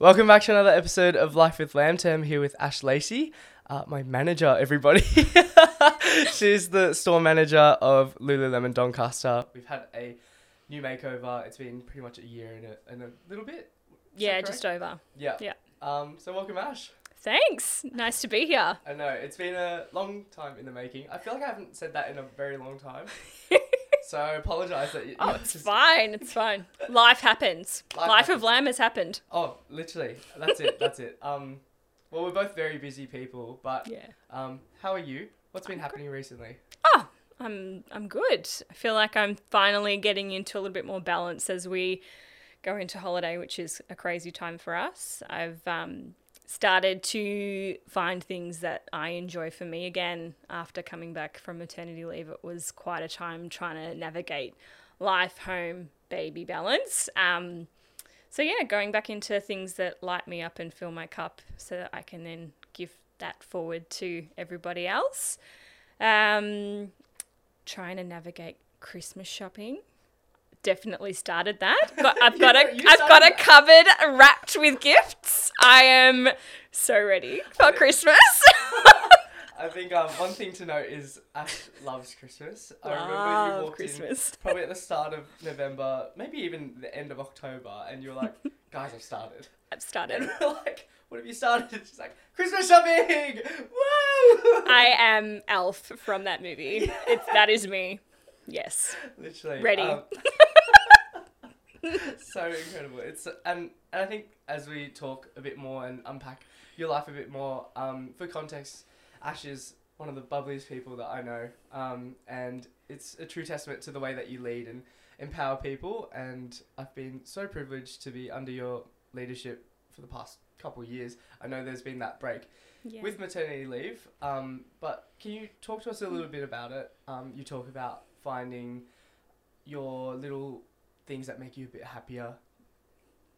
Welcome back to another episode of Life with Lam Term here with Ash Lacey, uh, my manager, everybody. She's the store manager of Lululemon Doncaster. We've had a new makeover. It's been pretty much a year and a, and a little bit. Is Yeah, just over. Yeah. yeah. Um, so welcome, Ash. Thanks. Nice to be here. I know, it's been a long time in the making. I feel like I haven't said that in a very long time. so I apologise that you, Oh, it's just- fine. It's fine. Life happens. Life Life, happens. of Lam has happened. Oh, literally. That's it. That's it. Um, well, we're both very busy people, but Yeah. um, how are you? What's been happening recently? Oh, I'm I'm good. I feel like I'm finally getting into a little bit more balance as we go into holiday, which is a crazy time for us. I've um, started to find things that I enjoy for me again after coming back from maternity leave. It was quite a time trying to navigate life, home, baby balance. Um, so yeah, going back into things that light me up and fill my cup so that I can then give that forward to everybody else. Um, trying to navigate Christmas shopping. Definitely started that. Got, I've got you I've got a cupboard wrapped with gifts. I am so ready for Christmas. I think um, one thing to note is Ash loves Christmas. I remember you walked Christmas. in probably at the start of November, maybe even the end of October, and you were like, "Guys, I've started." I've started. we're like, "What have you started?" She's like, "Christmas shopping! Woo!" I am Elf from that movie. It's that is me. Yes. Literally Ready. um, so incredible. It's and, and I think as we talk a bit more and unpack your life a bit more, um, for context, Ash is one of the bubbliest people that I know, um, and it's a true testament to the way that you lead and empower people. And I've been so privileged to be under your leadership for the past couple of years. I know there's been that break Yeah. with maternity leave. Um, but can you talk to us a little bit about it? Um, you talk about finding your little things that make you a bit happier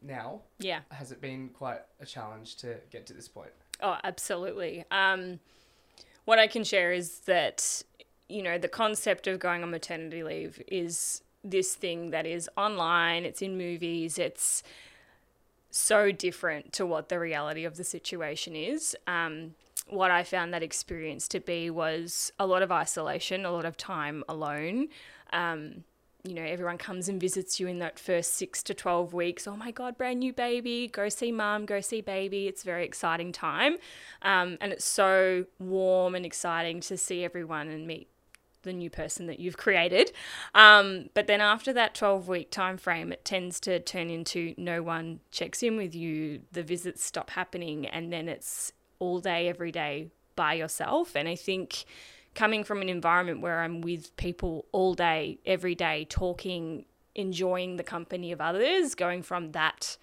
now. yeah. Has it been quite a challenge to get to this point? Oh, absolutely. Um, what I can share is that, you know, the concept of going on maternity leave is this thing that is online, it's in movies, it's so different to what the reality of the situation is. Um, what I found that experience to be was a lot of isolation, a lot of time alone. Um, you know, everyone comes and visits you in that first six to 12 weeks. Oh my God, brand new baby. Go see mum, go see baby. It's a very exciting time. Um, and it's so warm and exciting to see everyone and meet the new person that you've created. Um, but then after that 12 week time frame, it tends to turn into no one checks in with you, the visits stop happening, and then it's all day, every day by yourself. And I think coming from an environment where I'm with people all day, every day, talking, enjoying the company of others, going from that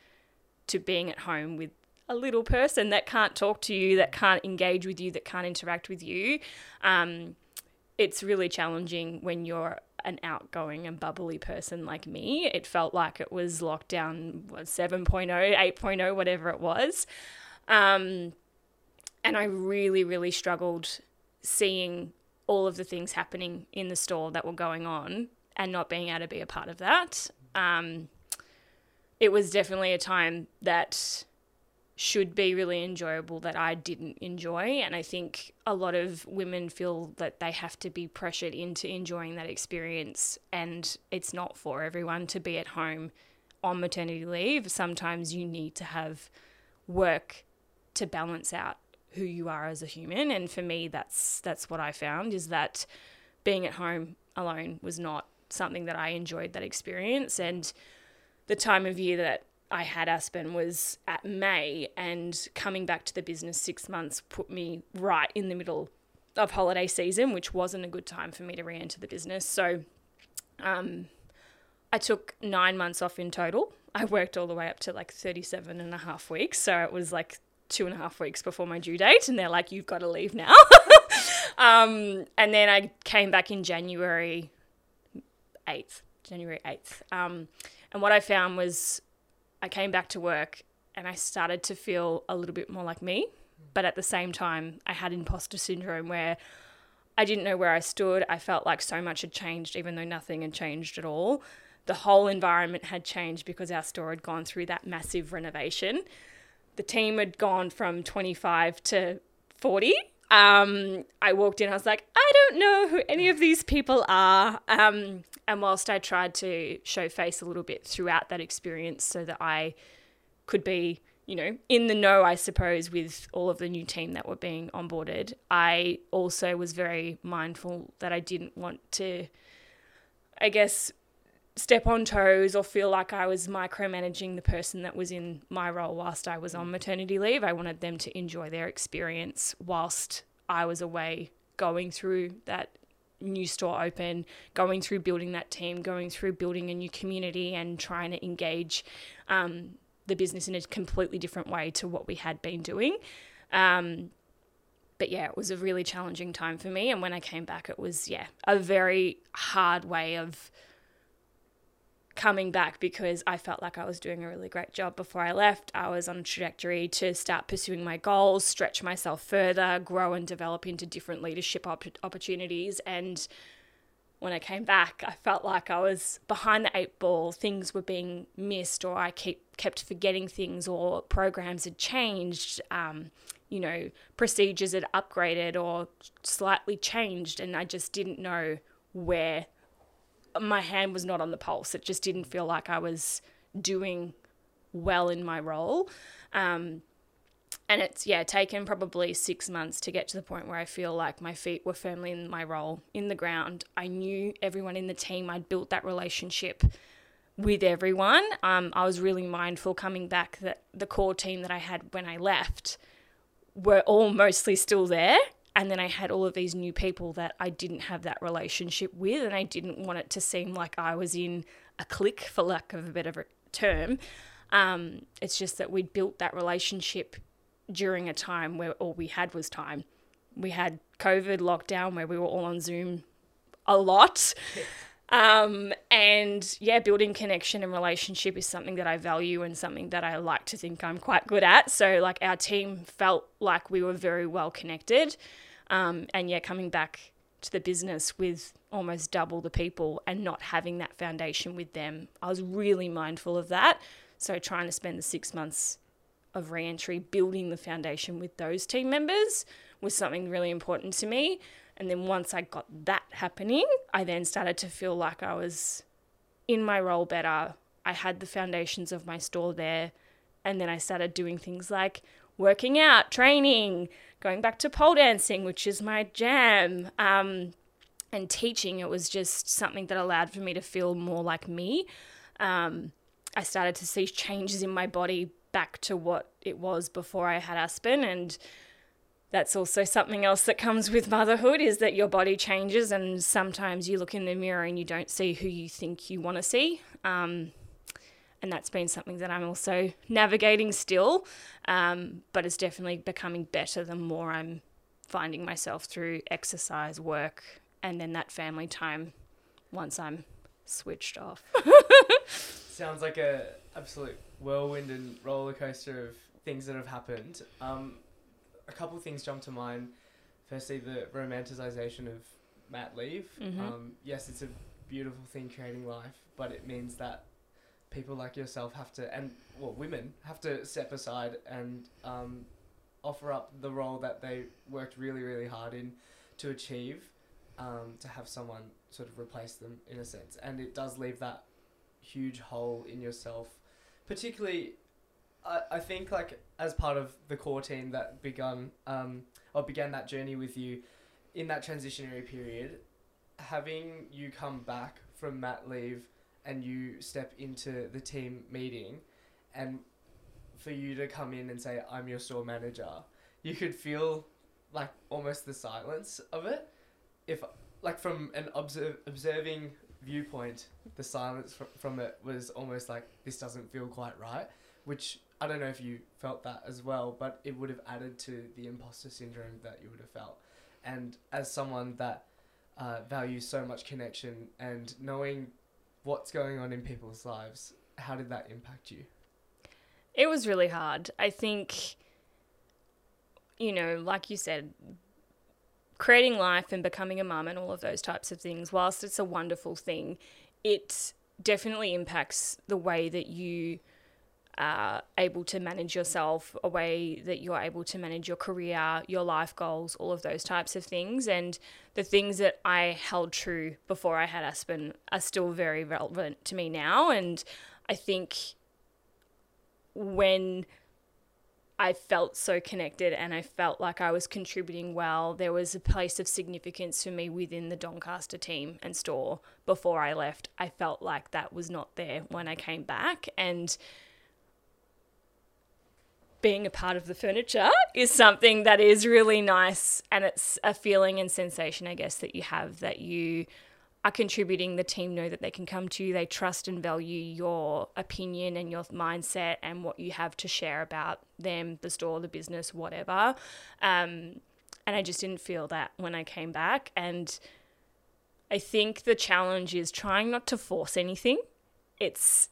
to being at home with a little person that can't talk to you, that can't engage with you, that can't interact with you. Um, it's really challenging when you're an outgoing and bubbly person like me. It felt like it was lockdown what, 7.0, 8.0, whatever it was. Um, and I really, really struggled seeing all of the things happening in the store that were going on and not being able to be a part of that. Um, it was definitely a time that should be really enjoyable that I didn't enjoy. And I think a lot of women feel that they have to be pressured into enjoying that experience. And it's not for everyone to be at home on maternity leave. Sometimes you need to have work to balance out who you are as a human. And for me, that's that's what I found is that being at home alone was not something that I enjoyed that experience. And the time of year that I had Aspen was at May, and coming back to the business six months put me right in the middle of holiday season, which wasn't a good time for me to re enter the business. So um, I took nine months off in total. I worked all the way up to like 37 and a half weeks. So it was like two and a half weeks before my due date, and they're like, You've got to leave now. um, and then I came back in January 8th, January 8th. Um, and what I found was I came back to work and I started to feel a little bit more like me. But at the same time, I had imposter syndrome where I didn't know where I stood. I felt like so much had changed, even though nothing had changed at all. The whole environment had changed because our store had gone through that massive renovation. The team had gone from 25 to 40. Um, I walked in, I was like, I don't know who any of these people are. Um, and whilst I tried to show face a little bit throughout that experience so that I could be, you know, in the know, I suppose, with all of the new team that were being onboarded, I also was very mindful that I didn't want to, I guess, step on toes or feel like I was micromanaging the person that was in my role whilst I was on maternity leave. I wanted them to enjoy their experience whilst I was away going through that new store open, going through building that team, going through building a new community and trying to engage um, the business in a completely different way to what we had been doing. Um, but yeah, it was a really challenging time for me. And when I came back, it was, yeah, a very hard way of coming back because I felt like I was doing a really great job before I left. I was on a trajectory to start pursuing my goals, stretch myself further, grow and develop into different leadership op- opportunities. And when I came back, I felt like I was behind the eight ball. Things were being missed, or I keep, kept forgetting things, or programs had changed. Um, you know, procedures had upgraded or slightly changed, and I just didn't know where my hand was not on the pulse. It just didn't feel like I was doing well in my role. Um, and it's yeah taken probably six months to get to the point where I feel like my feet were firmly in my role in the ground. I knew everyone in the team. I'd built that relationship with everyone. Um, I was really mindful coming back that the core team that I had when I left were all mostly still there and then I had all of these new people that I didn't have that relationship with, and I didn't want it to seem like I was in a clique, for lack of a better term. Um, it's just that we'd built that relationship during a time where all we had was time. We had COVID lockdown where we were all on Zoom a lot. Um, and yeah, building connection and relationship is something that I value and something that I like to think I'm quite good at. So, like, our team felt like we were very well connected. Um, and yeah, coming back to the business with almost double the people and not having that foundation with them, I was really mindful of that. So, trying to spend the six months of re entry building the foundation with those team members was something really important to me. And then once I got that happening, I then started to feel like I was in my role better. I had the foundations of my store there. And then I started doing things like working out, training, going back to pole dancing, which is my jam, um, and teaching. It was just something that allowed for me to feel more like me. Um, I started to see changes in my body back to what it was before I had Aspen, and that's also something else that comes with motherhood is that your body changes, and sometimes you look in the mirror and you don't see who you think you want to see. Um, and that's been something that I'm also navigating still, um, but it's definitely becoming better the more I'm finding myself through exercise, work, and then that family time once I'm switched off. Sounds like a absolute whirlwind and roller coaster of things that have happened. Um, a couple things jump to mind. Firstly, the romanticization of mat leave. Mhm. Um, yes, it's a beautiful thing creating life, but it means that people like yourself have to, and well, women have to step aside and um, offer up the role that they worked really, really hard in to achieve, um, to have someone sort of replace them in a sense, and it does leave that huge hole in yourself, particularly. I, I think like as part of the core team that begun um, or began that journey with you in that transitionary period, having you come back from mat leave and you step into the team meeting and for you to come in and say I'm your store manager, you could feel like almost the silence of it. If like from an observe, observing viewpoint, the silence fr- from it was almost like this doesn't feel quite right, which I don't know if you felt that as well, but it would have added to the imposter syndrome that you would have felt. And as someone that uh, values so much connection and knowing what's going on in people's lives, how did that impact you? It was really hard. I think, you know, like you said, creating life and becoming a mum and all of those types of things, whilst it's a wonderful thing, it definitely impacts the way that you uh, able to manage yourself, a way that you're able to manage your career, your life goals, all of those types of things. And the things that I held true before I had Aspen are still very relevant to me now. And I think when I felt so connected and I felt like I was contributing well. There was a place of significance for me within the Doncaster team and store before I left. I felt like that was not there when I came back. And being a part of the furniture is something that is really nice. And it's a feeling and sensation, I guess, that you have that you are contributing, the team know that they can come to you. They trust and value your opinion and your mindset and what you have to share about them, the store, the business, whatever. Um, and I just didn't feel that when I came back. And I think the challenge is trying not to force anything. It's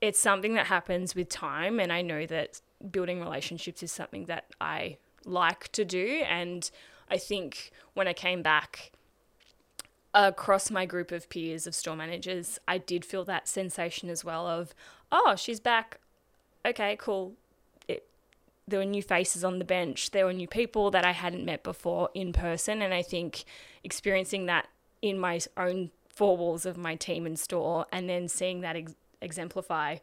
it's something that happens with time, and I know that building relationships is something that I like to do. And I think when I came back across my group of peers of store managers, I did feel that sensation as well of, oh, she's back. Okay, cool. It, there were new faces on the bench. There were new people that I hadn't met before in person. And I think experiencing that in my own four walls of my team and store and then seeing that ex- exemplify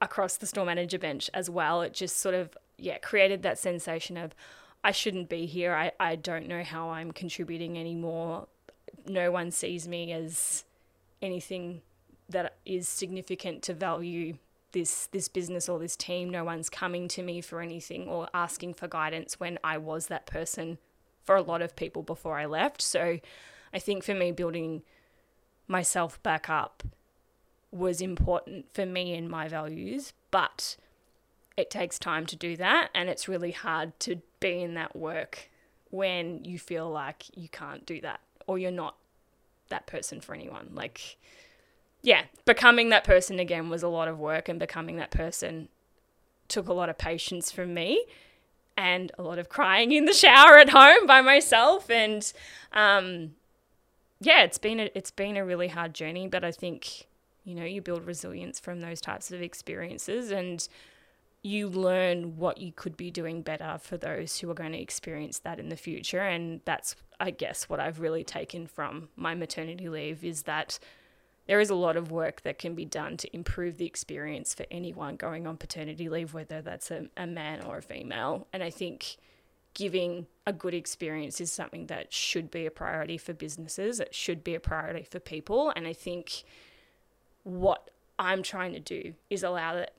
across the store manager bench as well, it just sort of, yeah, created that sensation of, I shouldn't be here. I, I don't know how I'm contributing anymore no one sees me as anything that is significant to value this this business or this team. No one's coming to me for anything or asking for guidance when I was that person for a lot of people before I left. So I think for me building myself back up was important for me and my values, but it takes time to do that and it's really hard to be in that work when you feel like you can't do that or you're not that person for anyone. Like, yeah, becoming that person again was a lot of work, and becoming that person took a lot of patience from me and a lot of crying in the shower at home by myself. And um, yeah, it's been a, it's been a really hard journey, but I think you know you build resilience from those types of experiences and you learn what you could be doing better for those who are going to experience that in the future. And that's, I guess, what I've really taken from my maternity leave is that there is a lot of work that can be done to improve the experience for anyone going on paternity leave, whether that's a, a man or a female. And I think giving a good experience is something that should be a priority for businesses, it should be a priority for people. And I think what I'm trying to do is allow that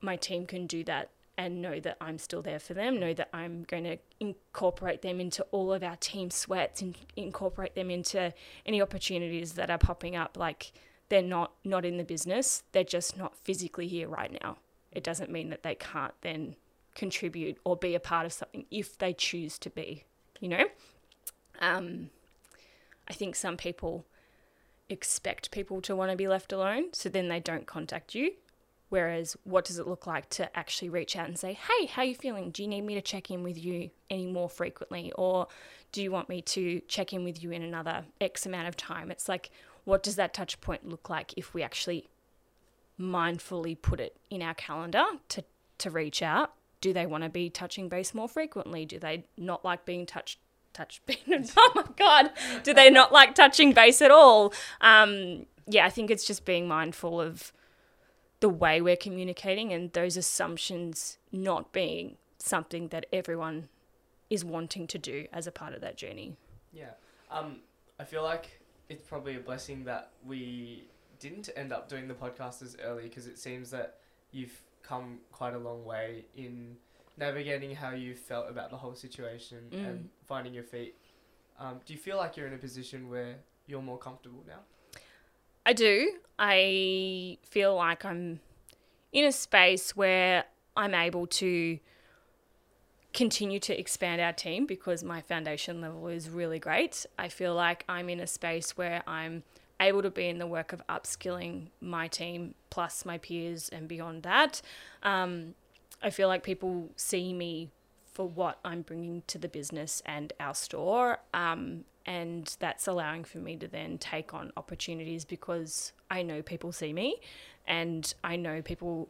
my team can do that and know that I'm still there for them, know that I'm going to incorporate them into all of our team sweats and incorporate them into any opportunities that are popping up. Like they're not not in the business, they're just not physically here right now. It doesn't mean that they can't then contribute or be a part of something if they choose to be, you know? Um, I think some people expect people to want to be left alone, so then they don't contact you Whereas, what does it look like to actually reach out and say, hey, how are you feeling? Do you need me to check in with you any more frequently? Or do you want me to check in with you in another X amount of time? It's like, what does that touch point look like if we actually mindfully put it in our calendar to, to reach out? Do they want to be touching base more frequently? Do they not like being touched? Touch, oh my god! Do they not like touching base at all? Um, yeah, I think it's just being mindful of the way we're communicating and those assumptions not being something that everyone is wanting to do as a part of that journey. Yeah. Um, I feel like it's probably a blessing that we didn't end up doing the podcast as early because it seems that you've come quite a long way in navigating how you felt about the whole situation mm. and finding your feet. Um, do you feel like you're in a position where you're more comfortable now? I do. I feel like I'm in a space where I'm able to continue to expand our team because my foundation level is really great. I feel like I'm in a space where I'm able to be in the work of upskilling my team plus my peers and beyond that. Um, I feel like people see me for what I'm bringing to the business and our store. Um, and that's allowing for me to then take on opportunities because I know people see me and I know people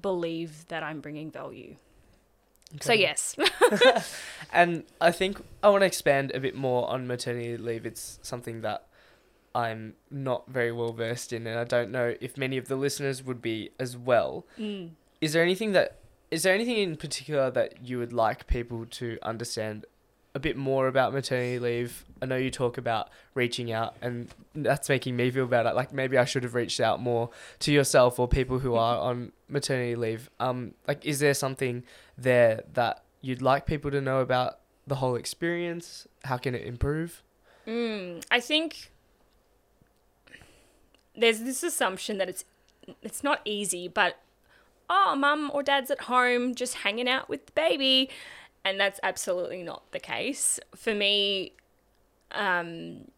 believe that I'm bringing value. So yes. And I think I want to expand a bit more on maternity leave. It's something that I'm not very well versed in, and I don't know if many of the listeners would be as well. Mm. Is there anything that is there anything in particular that you would like people to understand a bit more about maternity leave? I know you talk about reaching out, and that's making me feel better. Like maybe I should have reached out more to yourself or people who are on maternity leave. Um, like, is there something there that you'd like people to know about the whole experience? How can it improve? Mm, I think there's this assumption that it's it's not easy, but oh, mum or dad's at home just hanging out with the baby, and that's absolutely not the case. For me, um,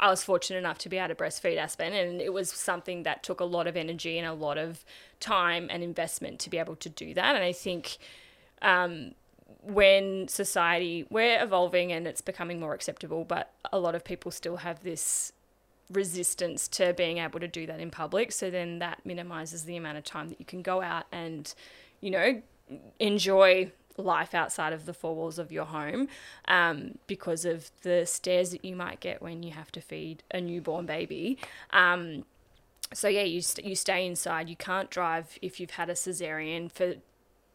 I was fortunate enough to be able to breastfeed Aspen, and it was something that took a lot of energy and a lot of time and investment to be able to do that. And I think um, when society we're evolving and it's becoming more acceptable, but a lot of people still have this resistance to being able to do that in public. So then that minimizes the amount of time that you can go out and, you know, enjoy life outside of the four walls of your home um, because of the stares that you might get when you have to feed a newborn baby. Um, so yeah, you st- you stay inside. You can't drive if you've had a cesarean for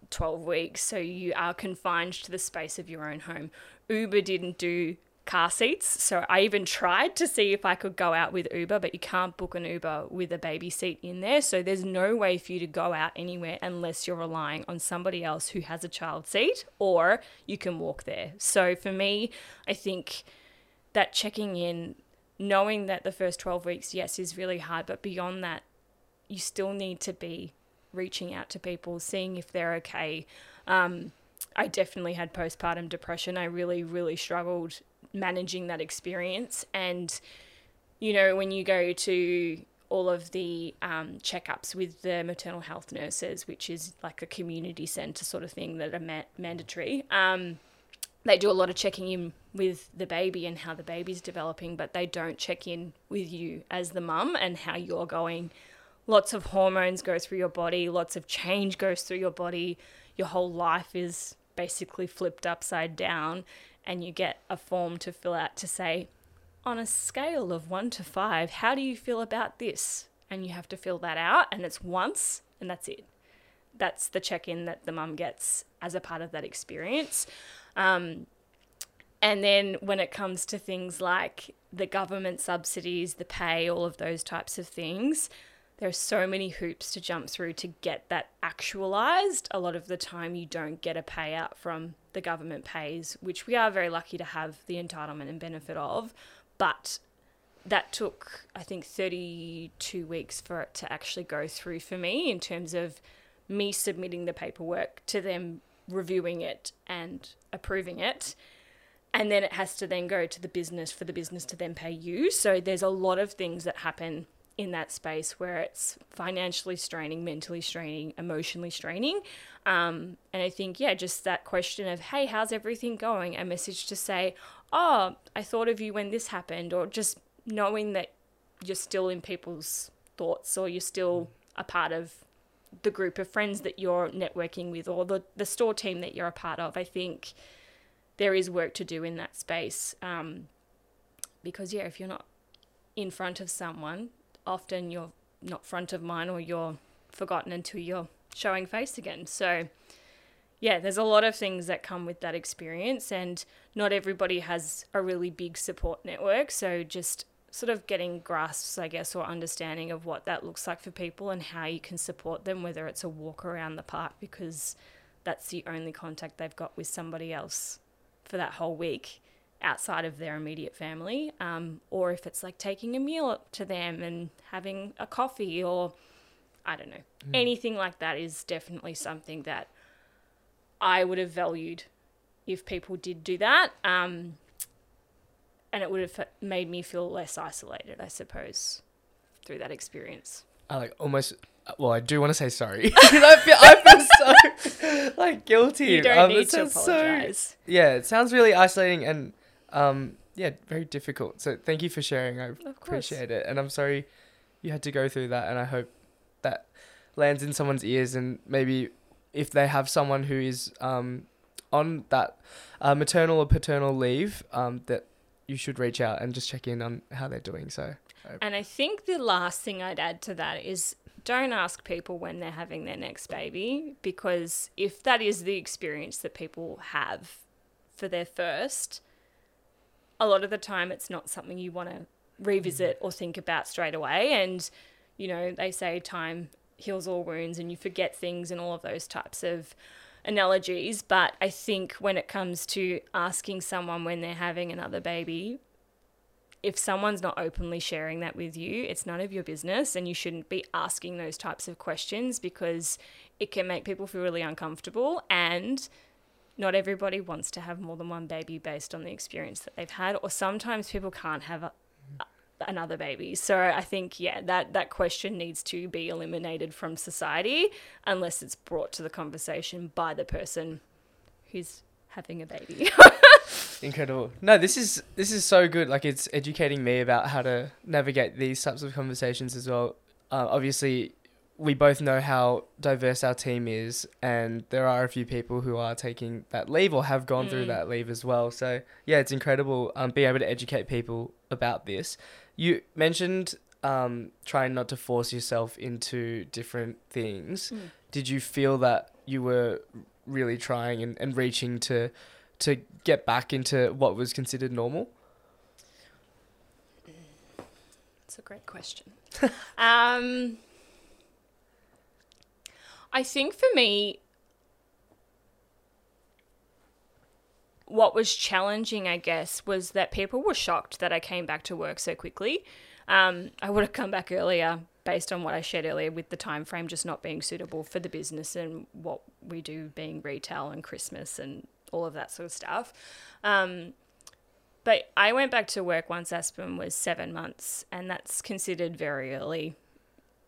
12 weeks, so you are confined to the space of your own home. Uber didn't do car seats, so I even tried to see if I could go out with Uber, but you can't book an Uber with a baby seat in there, so there's no way for you to go out anywhere unless you're relying on somebody else who has a child seat or you can walk there. So for me, I think that checking in, knowing that the first 12 weeks, yes, is really hard, but beyond that, you still need to be reaching out to people, seeing if they're okay. Um, I definitely had postpartum depression. I really, really struggled managing that experience. And, you know, when you go to all of the um, checkups with the maternal health nurses, which is like a community centre sort of thing that are ma- mandatory, um, they do a lot of checking in with the baby and how the baby's developing, but they don't check in with you as the mum and how you're going. Lots of hormones go through your body, lots of change goes through your body. Your whole life is basically flipped upside down, and you get a form to fill out to say, on a scale of one to five, how do you feel about this? And you have to fill that out, and it's once, and that's it. That's the check in that the mum gets as a part of that experience. Um, and then when it comes to things like the government subsidies, the pay, all of those types of things, there are so many hoops to jump through to get that actualized. A lot of the time, you don't get a payout from the government pays, which we are very lucky to have the entitlement and benefit of. But that took, I think, 32 weeks for it to actually go through for me in terms of me submitting the paperwork to them reviewing it and approving it. And then it has to then go to the business for the business to then pay you. So there's a lot of things that happen in that space where it's financially straining, mentally straining, emotionally straining. Um, and I think, yeah, just that question of, hey, how's everything going? A message to say, oh, I thought of you when this happened, or just knowing that you're still in people's thoughts or you're still a part of the group of friends that you're networking with or the, the store team that you're a part of. I think there is work to do in that space. Um, because, yeah, if you're not in front of someone, often you're not front of mind or you're forgotten until you're showing face again. So, yeah, there's a lot of things that come with that experience, and not everybody has a really big support network. So, just sort of getting grasps, I guess, or understanding of what that looks like for people and how you can support them, whether it's a walk around the park because that's the only contact they've got with somebody else for that whole week outside of their immediate family, um, or if it's like taking a meal up to them and having a coffee, or I don't know, anything like that is definitely something that I would have valued if people did do that. Um, and it would have made me feel less isolated, I suppose, through that experience. I like almost. Well, I do want to say sorry. I feel I feel so like guilty. You don't Um, need to sounds so- apologize. yeah, it sounds really isolating and um yeah, very difficult. So thank you for sharing. I appreciate it, and I'm sorry you had to go through that. And I hope that lands in someone's ears and maybe if they have someone who is um, on that uh, maternal or paternal leave um, that you should reach out and just check in on how they're doing so And I think the last thing I'd add to that is don't ask people when they're having their next baby because if that is the experience that people have for their first, a lot of the time it's not something you want to revisit or think about straight away. And, you know, they say time heals all wounds and you forget things and all of those types of analogies. But I think when it comes to asking someone when they're having another baby, if someone's not openly sharing that with you, it's none of your business and you shouldn't be asking those types of questions because it can make people feel really uncomfortable and not everybody wants to have more than one baby based on the experience that they've had or sometimes people can't have a, a, another baby. So I think yeah, that that question needs to be eliminated from society unless it's brought to the conversation by the person who's having a baby. Incredible. No, this is this is so good. Like it's educating me about how to navigate these types of conversations as well. Uh, obviously, we both know how diverse our team is, and there are a few people who are taking that leave or have gone through Mm. that leave as well. So yeah, it's incredible um, being able to educate people about this. You mentioned um, trying not to force yourself into different things. Mm. Did you feel that you were really trying and, and reaching to to get back into what was considered normal? It's a great question. um, I think for me, what was challenging, I guess, was that people were shocked that I came back to work so quickly. Um, I would have come back earlier based on what I shared earlier with the time frame just not being suitable for the business and what we do being retail and Christmas and all of that sort of stuff. Um, but I went back to work once Aspen was seven months, and that's considered very early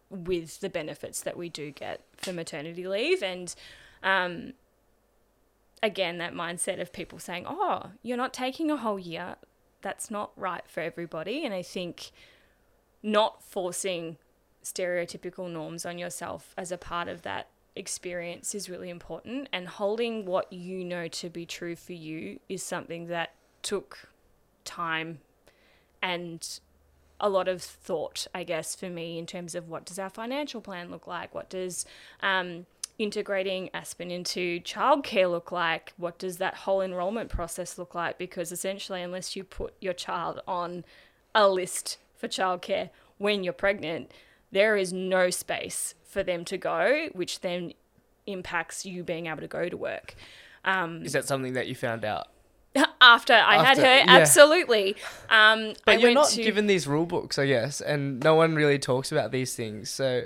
with the benefits that we do get for maternity leave. And um, again, that mindset of people saying, oh, you're not taking a whole year, that's not right for everybody. And I think not forcing stereotypical norms on yourself as a part of that experience is really important and holding what you know to be true for you is something that took time and a lot of thought i guess for me in terms of what does our financial plan look like what does um, integrating aspen into childcare look like what does that whole enrollment process look like because essentially unless you put your child on a list for childcare when you're pregnant there is no space for them to go, which then impacts you being able to go to work. Um, Is that something that you found out? after I After- had her, yeah. absolutely. Um, But I you're not to, given these rule books, I guess, and no one really talks about these things. So,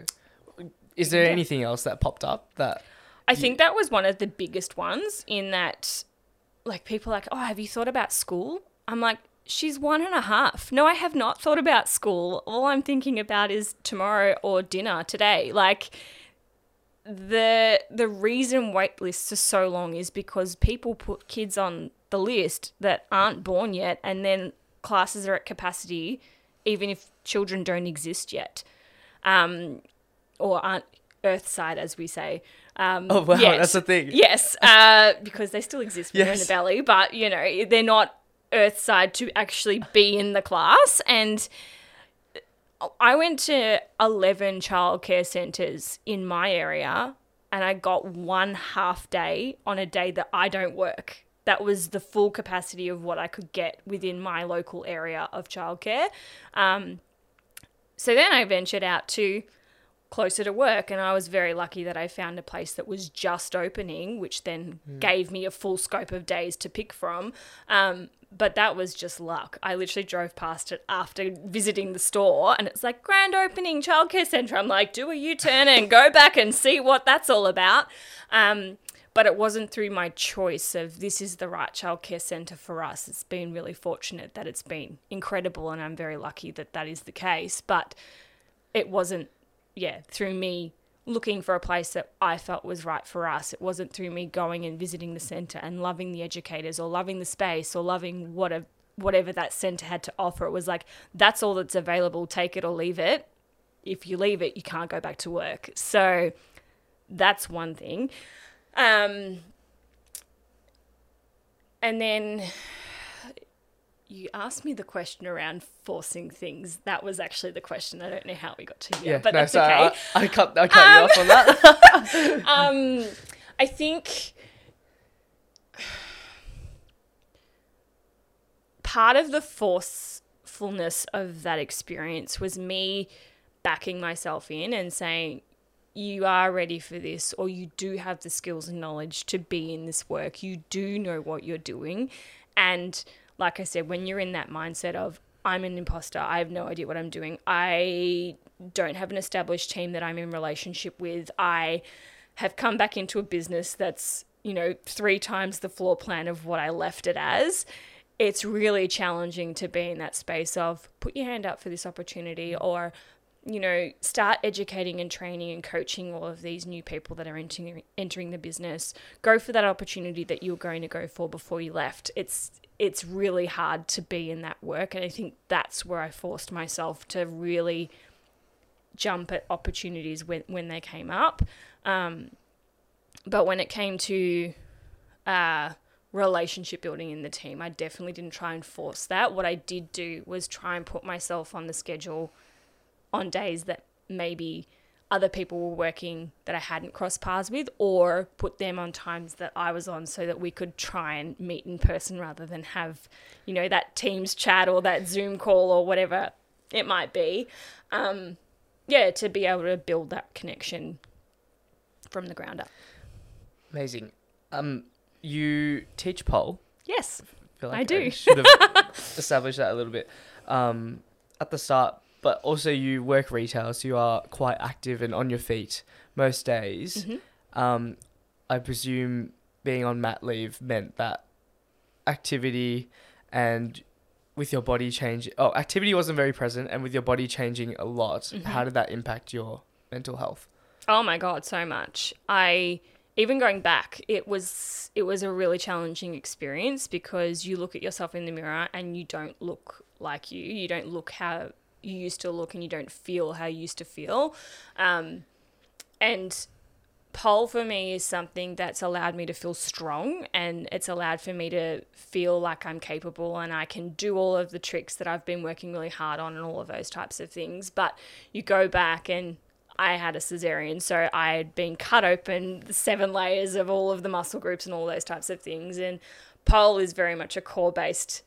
is there Yeah. anything else that popped up that? I think that was one of the biggest ones in that, like, people are like, oh, have you thought about school? I'm like, she's one and a half. No, I have not thought about school. All I'm thinking about is tomorrow or dinner today. Like, the the reason wait lists are so long is because people put kids on the list that aren't born yet and then classes are at capacity even if children don't exist yet um, or aren't earthside as we say um, Oh wow, yet. that's the thing. Yes, uh, because they still exist you're in the belly, but you know they're not earthside to actually be in the class. And I went to eleven childcare centres in my area, and I got one half day on a day that I don't work. That was the full capacity of what I could get within my local area of childcare. Um, so then I ventured out to closer to work and I was very lucky that I found a place that was just opening which then gave me a full scope of days to pick from. Um, but that was just luck. I literally drove past it after visiting the store and it's like grand opening childcare centre. I'm like do a U-turn and go back and see what that's all about. Um, but it wasn't through my choice of this is the right childcare centre for us it's been really fortunate that it's been incredible and I'm very lucky that that is the case but it wasn't yeah, through me looking for a place that I felt was right for us. It wasn't through me going and visiting the centre and loving the educators or loving the space or loving whatever whatever that centre had to offer. It was like that's all that's available, take it or leave it. if you leave it, you can't go back to work. So that's one thing. Um, and then you asked me the question around forcing things. That was actually the question. I don't know how we got to here, but no, that's sorry, okay. I, I cut, I cut you off on that. um, I think part of the forcefulness of that experience was me backing myself in and saying, you are ready for this, or you do have the skills and knowledge to be in this work. You do know what you're doing. And like I said, when you're in that mindset of, I'm an imposter, I have no idea what I'm doing, I don't have an established team that I'm in relationship with, I have come back into a business that's, you know, three times the floor plan of what I left it as. It's really challenging to be in that space of put your hand up for this opportunity or you know, start educating and training and coaching all of these new people that are entering entering the business. Go for that opportunity that you were going to go for before you left. It's it's really hard to be in that work, and I think that's where I forced myself to really jump at opportunities when when they came up. Um, but when it came to uh, relationship building in the team, I definitely didn't try and force that. What I did do was try and put myself on the schedule on days that maybe other people were working that I hadn't crossed paths with, or put them on times that I was on so that we could try and meet in person rather than have, you know, that Teams chat or that Zoom call or whatever it might be. Um, yeah, to be able to build that connection from the ground up. Amazing. Um, you teach pole. Yes, feel I do. should have established that a little bit um, at the start. But also, you work retail, so you are quite active and on your feet most days. Mm-hmm. Um, I presume being on mat leave meant that activity and with your body change. Oh, activity wasn't very present, and with your body changing a lot, Mhm. how did that impact your mental health? Oh my god, so much. I even going back, it was it was a really challenging experience because you look at yourself in the mirror and you don't look like you. You don't look how you used to look and you don't feel how you used to feel. Um, and pole for me is something that's allowed me to feel strong and it's allowed for me to feel like I'm capable and I can do all of the tricks that I've been working really hard on and all of those types of things. But you go back and I had a cesarean, so I had been cut open seven layers of all of the muscle groups and all those types of things. And pole is very much a core based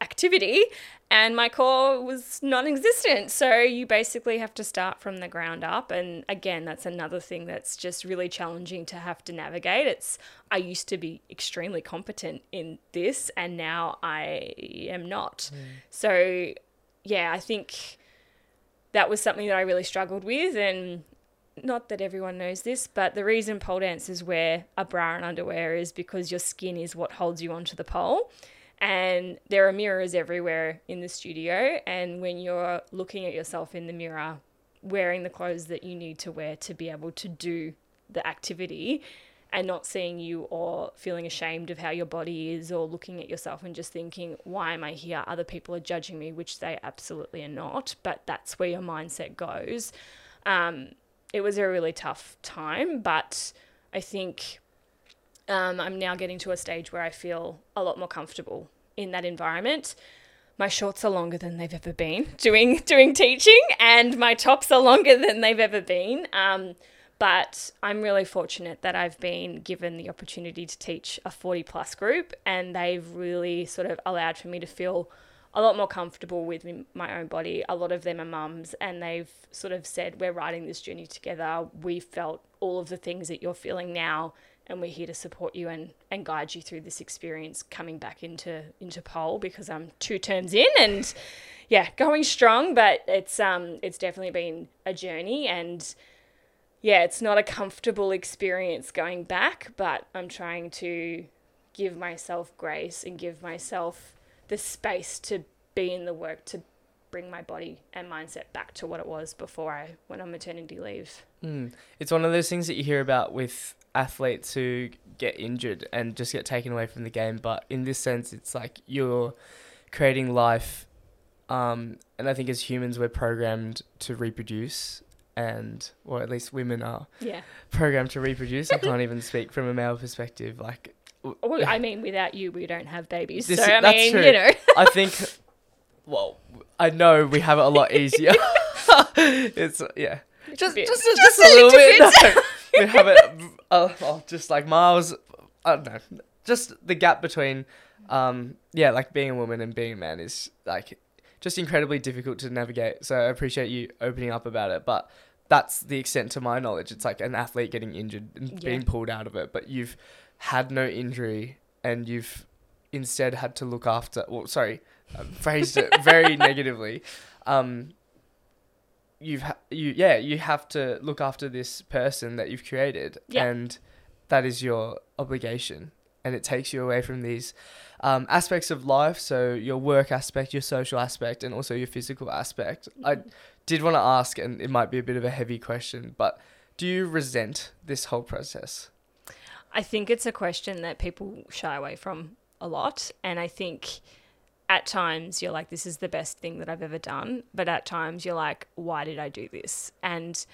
activity, and my core was non existent. So you basically have to start from the ground up. And again, that's another thing that's just really challenging to have to navigate. It's I used to be extremely competent in this, and now I am not. Hmm. So, yeah, I think that was something that I really struggled with. And not that everyone knows this, but the reason pole dancers wear a bra and underwear is because your skin is what holds you onto the pole. And there are mirrors everywhere in the studio. And when you're looking at yourself in the mirror, wearing the clothes that you need to wear to be able to do the activity, and not seeing you or feeling ashamed of how your body is or looking at yourself and just thinking, why am I here? Other people are judging me, which they absolutely are not, but that's where your mindset goes. Um, it was a really tough time, but I think um, I'm now getting to a stage where I feel a lot more comfortable in that environment. My shorts are longer than they've ever been doing doing teaching, and my tops are longer than they've ever been. Um, but I'm really fortunate that I've been given the opportunity to teach a 40 plus group, and they've really sort of allowed for me to feel a lot more comfortable with my own body. A lot of them are mums, and they've sort of said, We're riding this journey together. We felt all of the things that you're feeling now, and we're here to support you and, and guide you through this experience coming back into into pole because I'm two terms in and yeah, going strong, but it's um it's definitely been a journey and yeah, it's not a comfortable experience going back, but I'm trying to give myself grace and give myself the space to be in the work to bring my body and mindset back to what it was before I went on maternity leave. Mm. It's one of those things that you hear about with athletes who get injured and just get taken away from the game. But in this sense, it's like you're creating life Um, and I think as humans, we're programmed to reproduce, and or at least women are Yeah. programmed to reproduce. I can't even speak from a male perspective. Like, Well, I mean, without you, we don't have babies. This so I mean, true. you know. I think, well, I know we have it a lot easier. it's yeah, just bit. just just, just a little bit. No, we have it uh, oh, just like miles. I don't know. Just the gap between, um, yeah, like being a woman and being a man is like just incredibly difficult to navigate. So I appreciate you opening up about it, but that's the extent to my knowledge. It's like an athlete getting injured and Yeah. being pulled out of it, but you've had no injury and you've instead had to look after. Well, sorry, I phrased it very negatively. Um, you've ha- you yeah you have to look after this person that you've created, Yeah. and that is your obligation, and it takes you away from these um, aspects of life. So your work aspect, your social aspect, and also your physical aspect. I did want to ask, and it might be a bit of a heavy question, but do you resent this whole process? I think it's a question that people shy away from a lot. And I think at times you're like, this is the best thing that I've ever done. But at times you're like, why did I do this? And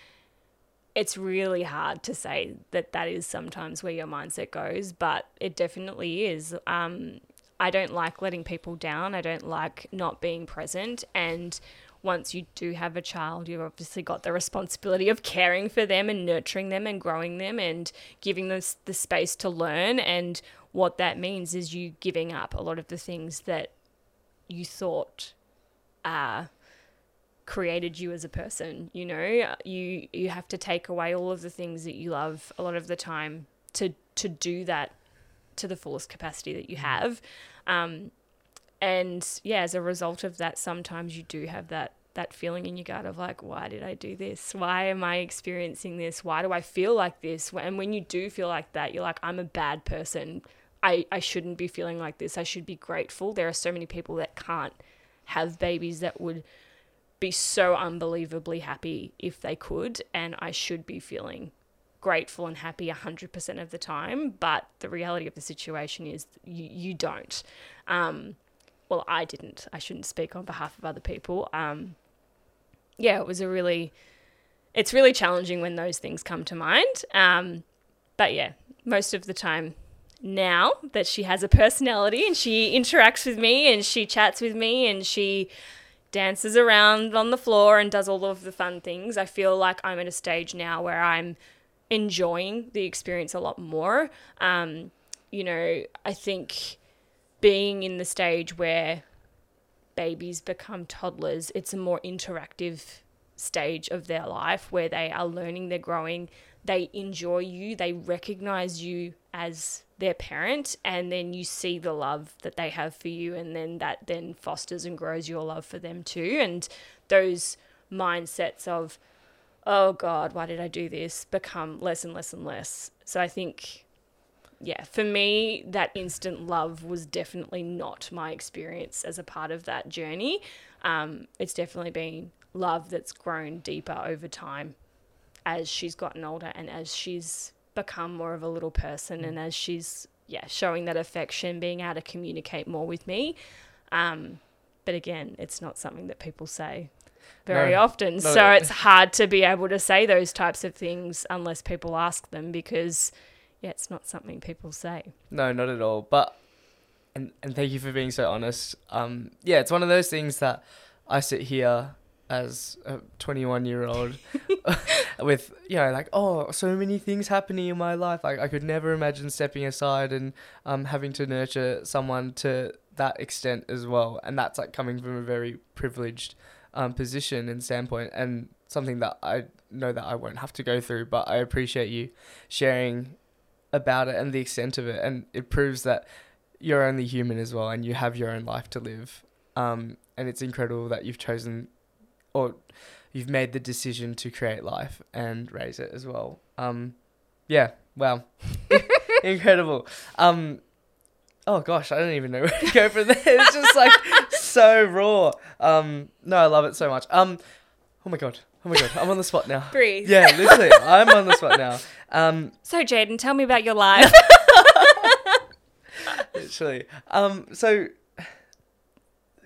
it's really hard to say that that is sometimes where your mindset goes, but it definitely is. Um, I don't like letting people down. I don't like not being present. And once you do have a child, you've obviously got the responsibility of caring for them and nurturing them and growing them and giving them the space to learn. And what that means is you giving up a lot of the things that you thought uh, created you as a person. You know, you you have to take away all of the things that you love a lot of the time to to do that to the fullest capacity that you have. Um, and yeah, as a result of that, sometimes you do have that that feeling in your gut of like, why did I do this? Why am I experiencing this? Why do I feel like this? And when you do feel like that, you're like, I'm a bad person. I, I shouldn't be feeling like this. I should be grateful. There are so many people that can't have babies that would be so unbelievably happy if they could. And I should be feeling grateful and happy 100% of the time. But the reality of the situation is you, you don't. Um, well, I didn't. I shouldn't speak on behalf of other people. Um, yeah, it was a really, it's really challenging when those things come to mind. Um, but yeah, most of the time now that she has a personality and she interacts with me and she chats with me and she dances around on the floor and does all of the fun things, I feel like I'm at a stage now where I'm enjoying the experience a lot more. Um, you know, I think being in the stage where babies become toddlers, it's a more interactive stage of their life where they are learning, they're growing, they enjoy you, they recognize you as their parent, and then you see the love that they have for you, and then that then fosters and grows your love for them too. And those mindsets of, oh God, why did I do this, become less and less and less. So I think yeah, for me, that instant love was definitely not my experience as a part of that journey. Um, it's definitely been love that's grown deeper over time as she's gotten older and as she's become more of a little person and as she's, yeah, showing that affection, being able to communicate more with me. Um, but again, it's not something that people say very No, often. So it's hard to be able to say those types of things unless people ask them because yeah, it's not something people say. No, not at all. But and and thank you for being so honest. Um, yeah, it's one of those things that I sit here as a 21 year old with you know like oh so many things happening in my life. Like i could never imagine stepping aside and um having to nurture someone to that extent as well. And that's like coming from a very privileged um position and standpoint and something that i know that i won't have to go through but i appreciate you sharing about it and the extent of it. And it proves that you're only human as well and you have your own life to live. Um and it's incredible that you've chosen or you've made the decision to create life and raise it as well. Um, yeah, wow, incredible. Um, oh gosh, I don't even know where to go from there. It's just like so raw. Um, no, I love it so much. Um, oh my god, oh my god, I'm on the spot now. Breathe. Yeah, literally, I'm on the spot now. Um, So, Jaden, tell me about your life. literally. Um, so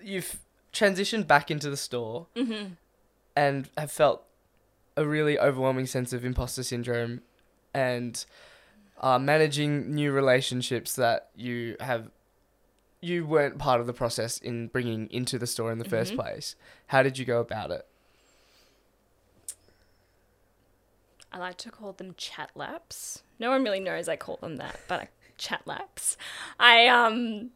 you've transitioned back into the store Mm-hmm. and have felt a really overwhelming sense of imposter syndrome and uh, managing new relationships that you have you weren't part of the process in bringing into the store in the first Mhm. place how did you go about it I like to call them chat laps. No one really knows I call them that, but I, chat laps. I um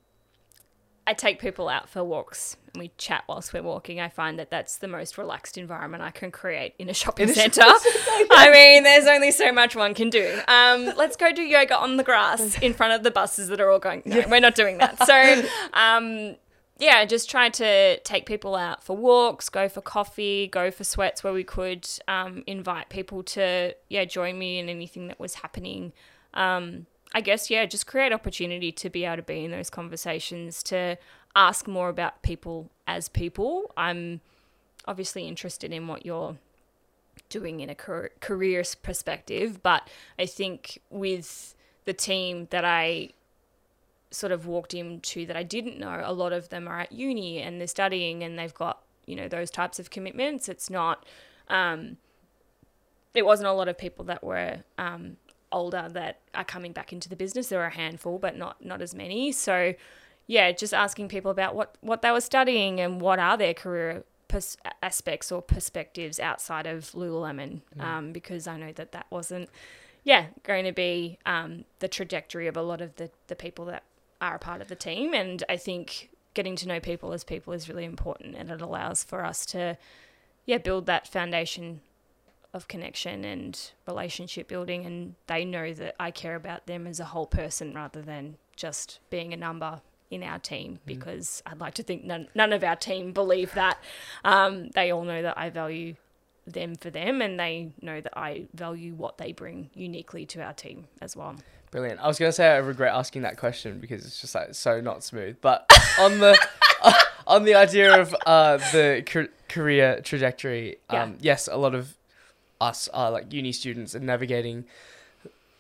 I take people out for walks and we chat whilst we're walking. I find that that's the most relaxed environment I can create in a shopping In centre. I mean, there's only so much one can do. Um, let's go do yoga on the grass in front of the buses that are all going. No, we're not doing that. So, um, yeah, just try to take people out for walks, go for coffee, go for sweats where we could, um, invite people to yeah join me in anything that was happening. Um, I guess yeah, just create opportunity to be able to be in those conversations, to ask more about people as people. I'm obviously interested in what you're doing in a career perspective, but I think with the team that I sort of walked into that I didn't know, a lot of them are at uni and they're studying and they've got, you know, those types of commitments. It's not, um, it wasn't a lot of people that were um, older that are coming back into the business. There are a handful, but not not as many. So, yeah, just asking people about what what they were studying and what are their career pers- aspects or perspectives outside of Lululemon, um, because I know that that wasn't, yeah, going to be um, the trajectory of a lot of the the people that are a part of the team. And I think getting to know people as people is really important, and it allows for us to, yeah, build that foundation of connection and relationship building and they know that I care about them as a whole person rather than just being a number in our team because I'd like to think none, none of our team believe that. Um, they all know that I value them for them and they know that I value what they bring uniquely to our team as well. Brilliant. I was gonna say I regret asking that question because it's just like so not smooth. But on the on the idea of uh, the car- career trajectory, um, yes, a lot of us are like uni students and navigating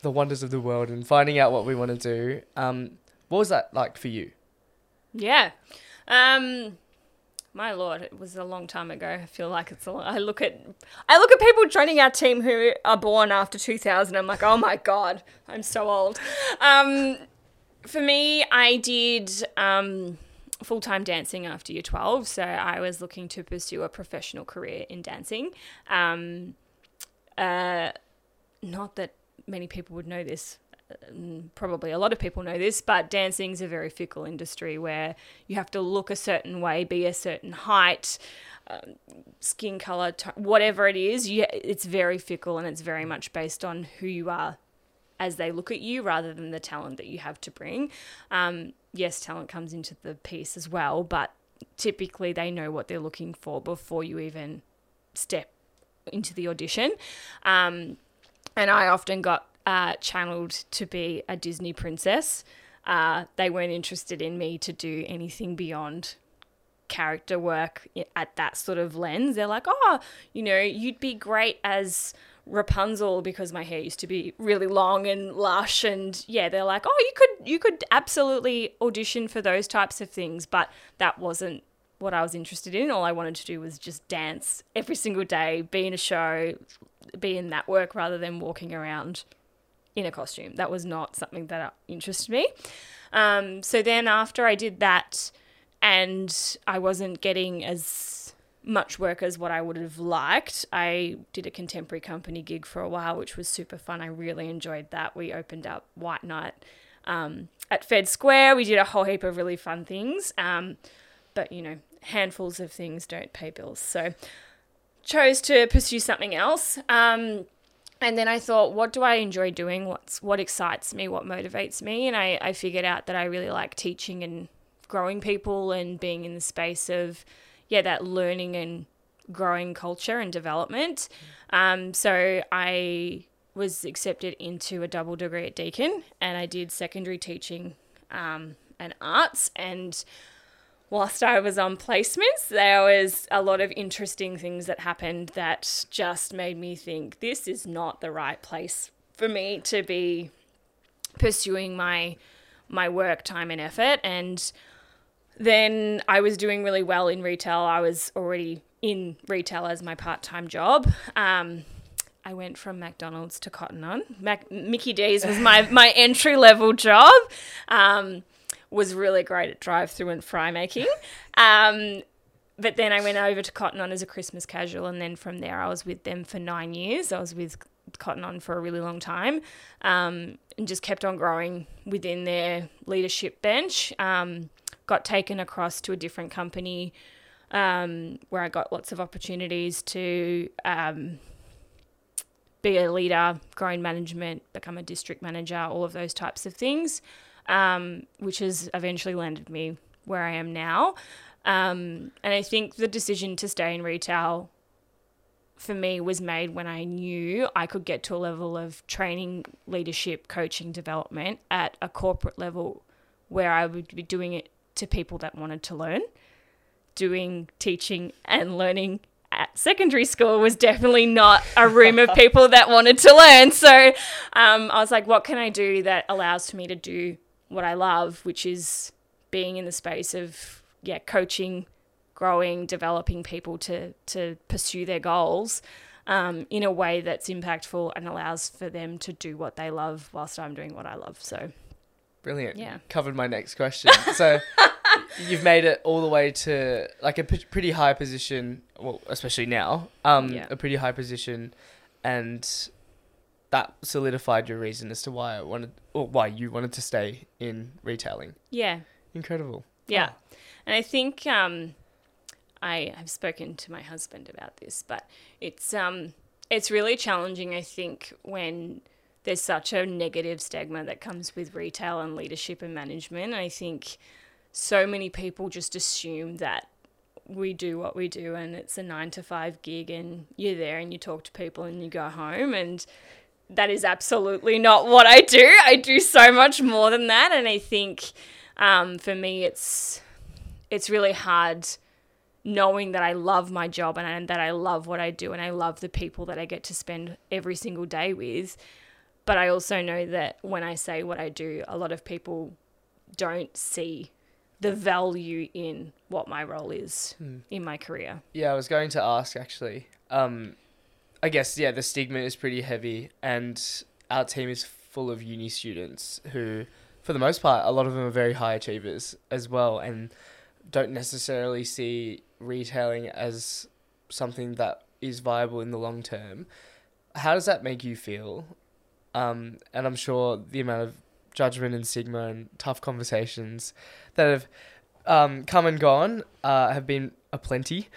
the wonders of the world and finding out what we want to do. Um, what was that like for you? Yeah. Um my lord, it was a long time ago. I feel like it's a long, I look at I look at people joining our team who are born after 2000. I'm like, "Oh my god, I'm so old." Um for me, I did um full-time dancing after year 12, so I was looking to pursue a professional career in dancing. Um uh not that many people would know this mm, probably a lot of people know this, but dancing is a very fickle industry where you have to look a certain way, be a certain height, um, skin color, t- whatever it is. You, it's very fickle and it's very much based on who you are as they look at you rather than the talent that you have to bring. Um, yes, talent comes into the piece as well, but typically they know what they're looking for before you even step into the audition. Um, and I often got uh, channeled to be a Disney princess. Uh, they weren't interested in me to do anything beyond character work at that sort of lens. They're like, oh, you know, you'd be great as Rapunzel because my hair used to be really long and lush and yeah they're like oh you could you could absolutely audition for those types of things but that wasn't what I was interested in all I wanted to do was just dance every single day be in a show be in that work rather than walking around in a costume that was not something that interested me um, so then after I did that and I wasn't getting as much work as what I would have liked. I did a contemporary company gig for a while, which was super fun. I really enjoyed that. We opened up White Night um, at Fed Square. We did a whole heap of really fun things. Um, but, you know, handfuls of things don't pay bills. So chose to pursue something else. Um, and then I thought, what do I enjoy doing? What's what excites me? What motivates me? And I, I figured out that I really like teaching and growing people and being in the space of yeah that learning and growing culture and development. Um, so I was accepted into a double degree at Deakin, and I did secondary teaching um, and arts and whilst I was on placements, there was a lot of interesting things that happened that just made me think this is not the right place for me to be pursuing my my work time and effort and then I was doing really well in retail. I was already in retail as my part time job. Um, I went from McDonald's to Cotton On. Mac- Mickey D's was my, my entry level job. Um, was really great at drive through and fry making. Um, but then I went over to Cotton On as a Christmas casual, and then from there I was with them for nine years. I was with Cotton On for a really long time, um, and just kept on growing within their leadership bench. Um, got taken across to a different company um, where I got lots of opportunities to um, be a leader, grow in management, become a district manager, all of those types of things, um, which has eventually landed me where I am now. Um, and I think the decision to stay in retail for me was made when I knew I could get to a level of training, leadership, coaching, development at a corporate level where I would be doing it to people that wanted to learn. Doing teaching and learning at secondary school was definitely not a room of people that wanted to learn. So um, I was like, what can I do that allows for me to do what I love, which is being in the space of yeah, coaching, growing, developing people to to pursue their goals um, in a way that's impactful and allows for them to do what they love whilst I'm doing what I love. So Brilliant. Yeah. Covered my next question. So you've made it all the way to like a p- pretty high position, well, especially now, um, Yeah. a pretty high position, and that solidified your reason as to why I wanted, or why you wanted to stay in retailing. yeah, Incredible. Yeah. And I think um, I have spoken to my husband about this, but it's um, it's really challenging. I think when there's such a negative stigma that comes with retail and leadership and management. I think so many people just assume that we do what we do and it's a nine to five gig and you're there and you talk to people and you go home and that is absolutely not what I do. I do so much more than that, and I think um, for me, it's it's really hard knowing that I love my job and, and that I love what I do and I love the people that I get to spend every single day with. But I also know that when I say what I do, a lot of people don't see the value in what my role is in my career. Yeah, I was going to ask actually. Um, I guess yeah, the stigma is pretty heavy, and our team is full of uni students who, for the most part, a lot of them are very high achievers as well, and don't necessarily see retailing as something that is viable in the long term. How does that make you feel? Um, and I'm sure the amount of judgment and stigma and tough conversations that have um, come and gone uh, have been aplenty.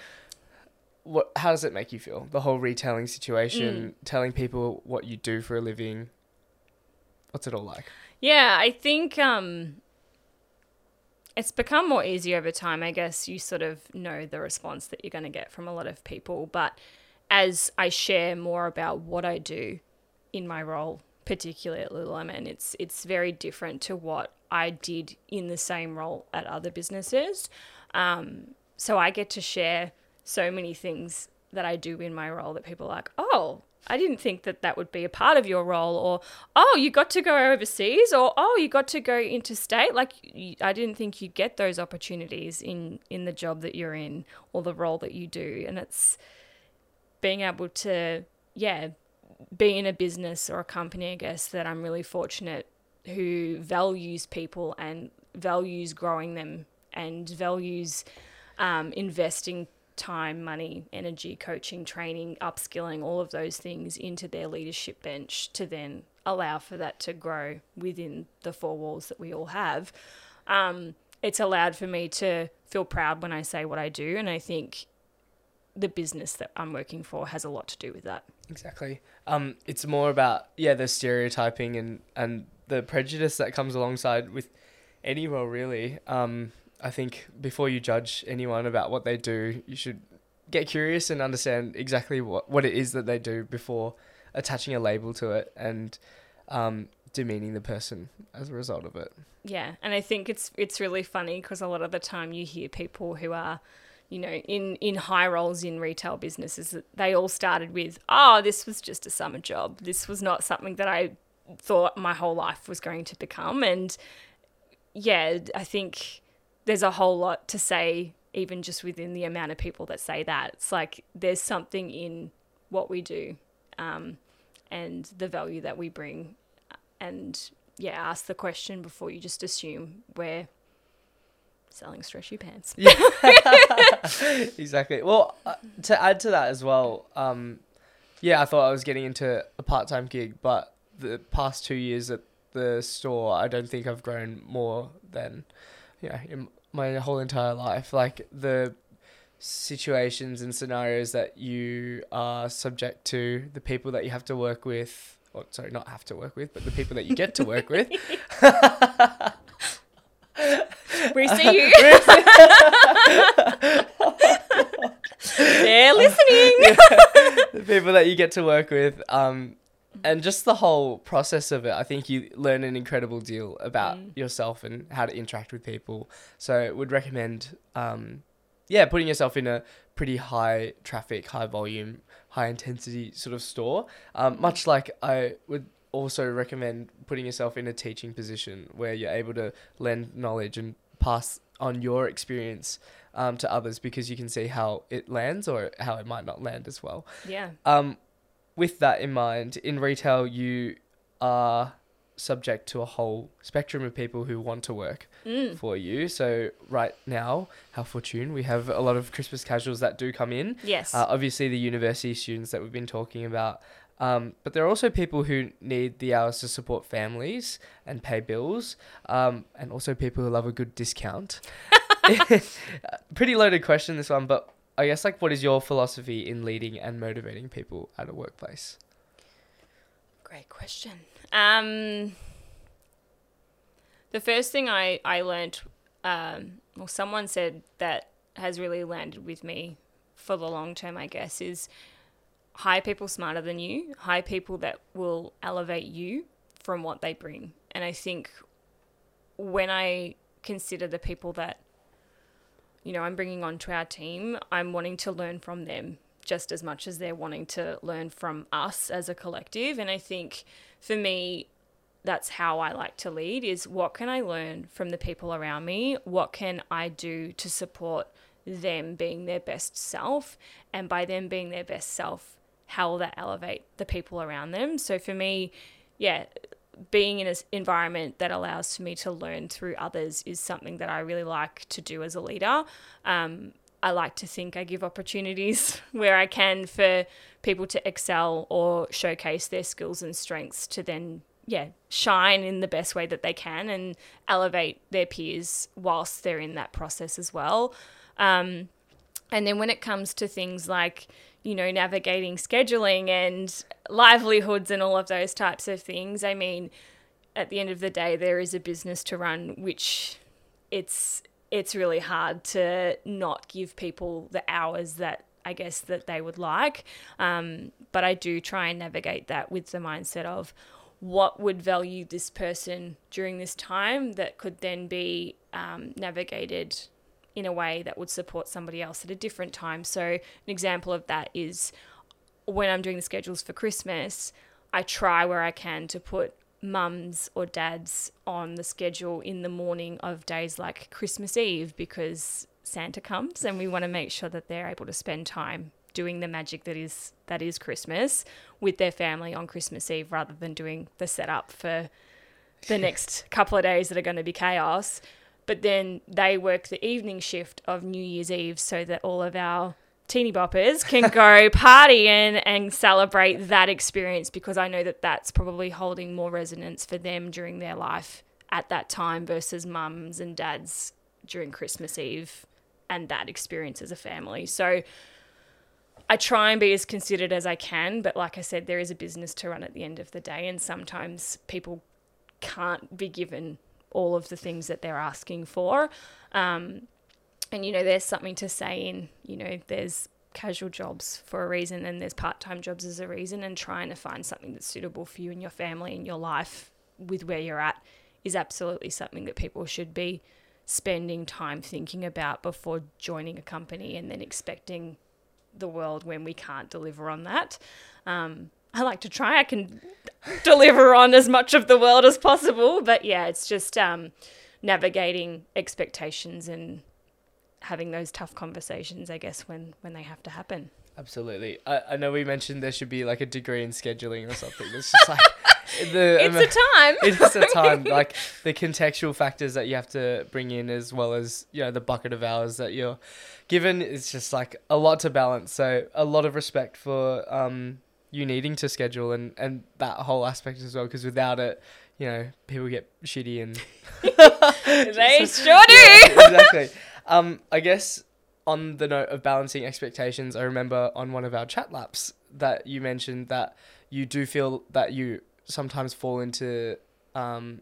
What? How does it make you feel? The whole retailing situation, telling people what you do for a living. What's it all like? Yeah, I think um, it's become more easy over time. I guess you sort of know the response that you're going to get from a lot of people. But as I share more about what I do in my role, particularly at Lululemon, it's it's very different to what I did in the same role at other businesses. Um, so I get to share so many things that I do in my role that people are like, oh, I didn't think that that would be a part of your role, or oh, you got to go overseas, or oh, you got to go interstate. Like I didn't think you'd get those opportunities in in the job that you're in or the role that you do, and it's being able to yeah be in a business or a company, I guess that I'm really fortunate who values people and values growing them and values um, investing time, money, energy, coaching, training, upskilling, all of those things into their leadership bench to then allow for that to grow within the four walls that we all have. Um, it's allowed for me to feel proud when I say what I do, and I think the business that I'm working for has a lot to do with that. Exactly. Um, it's more about yeah the stereotyping and and the prejudice that comes alongside with any role really. Um, I think before you judge anyone about what they do, you should get curious and understand exactly what what it is that they do before attaching a label to it and um, demeaning the person as a result of it. Yeah, and I think it's it's really funny because a lot of the time you hear people who are, you know, in in high roles in retail businesses, they all started with, "Oh, this was just a summer job. This was not something that I thought my whole life was going to become." And yeah, I think there's a whole lot to say, even just within the amount of people that say that. It's like there's something in what we do um, and the value that we bring. And yeah, ask the question before you just assume we're selling stretchy pants. Yeah, exactly. Well, uh, to add to that as well, um, yeah, I thought I was getting into a part time gig, but the past two years at the store, I don't think I've grown more than, you know, in my whole entire life. Like the situations and scenarios that you are subject to, the people that you have to work with, or sorry, not have to work with, but the people that you get to work with. we see you. They're listening. the people that you get to work with, um, and just the whole process of it, I think you learn an incredible deal about Mm. yourself and how to interact with people. So, would recommend, um, yeah, putting yourself in a pretty high traffic, high volume, high intensity sort of store. Um, much like I would also recommend putting yourself in a teaching position where you're able to lend knowledge and pass on your experience um, to others because you can see how it lands or how it might not land as well. Yeah. Um, with that in mind, in retail, you are subject to a whole spectrum of people who want to work Mm. for you. So right now, how fortune, we have a lot of Christmas casuals that do come in. Yes. Uh, obviously, the university students that we've been talking about. Um, but there are also people who need the hours to support families and pay bills, um, and also people who love a good discount. Pretty loaded question, this one, but I guess, like, what is your philosophy in leading and motivating people at a workplace? Great question. Um, the first thing I I learned, um, well, someone said that has really landed with me for the long term. I guess is hire people smarter than you, hire people that will elevate you from what they bring. And I think when I consider the people that you know I'm bringing onto our team, I'm wanting to learn from them just as much as they're wanting to learn from us as a collective. And I think for me, that's how I like to lead is what can I learn from the people around me? What can I do to support them being their best self? And by them being their best self, how will that elevate the people around them? So for me, yeah, being in an environment that allows for me to learn through others is something that I really like to do as a leader. Um, I like to think I give opportunities where I can for people to excel or showcase their skills and strengths to then, yeah, shine in the best way that they can and elevate their peers whilst they're in that process as well. Um, and then when it comes to things like, you know, navigating scheduling and livelihoods and all of those types of things, I mean, at the end of the day, there is a business to run, which it's it's really hard to not give people the hours that I guess that they would like. Um, but I do try and navigate that with the mindset of what would value this person during this time that could then be um, navigated in a way that would support somebody else at a different time. So, an example of that is when I'm doing the schedules for Christmas, I try where I can to put mums or dads on the schedule in the morning of days like Christmas Eve because Santa comes and we want to make sure that they're able to spend time doing the magic that is that is Christmas with their family on Christmas Eve rather than doing the setup for the next couple of days that are going to be chaos. But then they work the evening shift of New Year's Eve so that all of our teeny boppers can go party and, and celebrate that experience because I know that that's probably holding more resonance for them during their life at that time versus mums and dads during Christmas Eve and that experience as a family. So I try and be as considered as I can, but like I said, there is a business to run at the end of the day, and sometimes people can't be given all of the things that they're asking for. Um, and you know, there's something to say in, you know, there's casual jobs for a reason and there's part-time jobs as a reason and trying to find something that's suitable for you and your family and your life with where you're at is absolutely something that people should be spending time thinking about before joining a company and then expecting the world when we can't deliver on that. Um, I like to try. I can deliver on as much of the world as possible, but yeah, it's just um, navigating expectations and having those tough conversations, I guess, when, when they have to happen. Absolutely. I, I know we mentioned there should be like a degree in scheduling or something. It's just like the It's a time. it is a time like the contextual factors that you have to bring in as well as you know the bucket of hours that you're given it's just like a lot to balance so a lot of respect for um you needing to schedule and and that whole aspect as well because without it you know people get shitty and they sure do. Yeah, exactly um i guess on the note of balancing expectations i remember on one of our chat laps that you mentioned that you do feel that you sometimes fall into um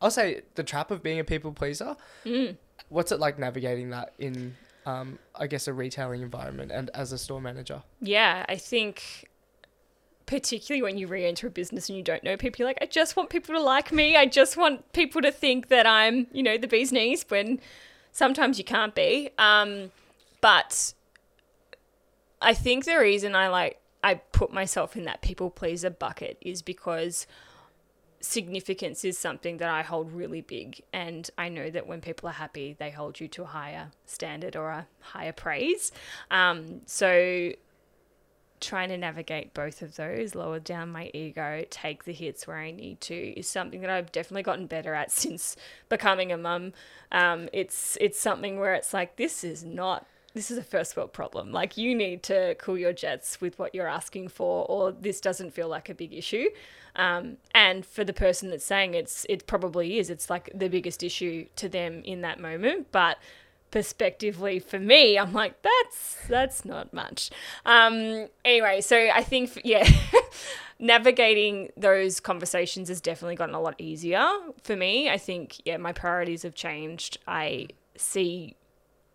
I'll say the trap of being a people pleaser. Mm. What's it like navigating that in um I guess a retailing environment and as a store manager? Yeah, I think particularly when you re-enter a business and you don't know people, you're like, I just want people to like me. I just want people to think that I'm, you know, the bee's knees when sometimes you can't be. Um, but I think the reason I like I put myself in that people pleaser bucket is because significance is something that I hold really big. And I know that when people are happy, they hold you to a higher standard or a higher praise. Um, so trying to navigate both of those, lower down my ego, take the hits where I need to, is something that I've definitely gotten better at since becoming a mum. Um, it's it's something where it's like this is not this is a first world problem. Like you need to cool your jets with what you're asking for, or this doesn't feel like a big issue. Um, and for the person that's saying it's it probably is. It's like the biggest issue to them in that moment, but perspectively for me i'm like that's that's not much. Um anyway so i think yeah navigating those conversations has definitely gotten a lot easier for me. I think yeah my priorities have changed. I see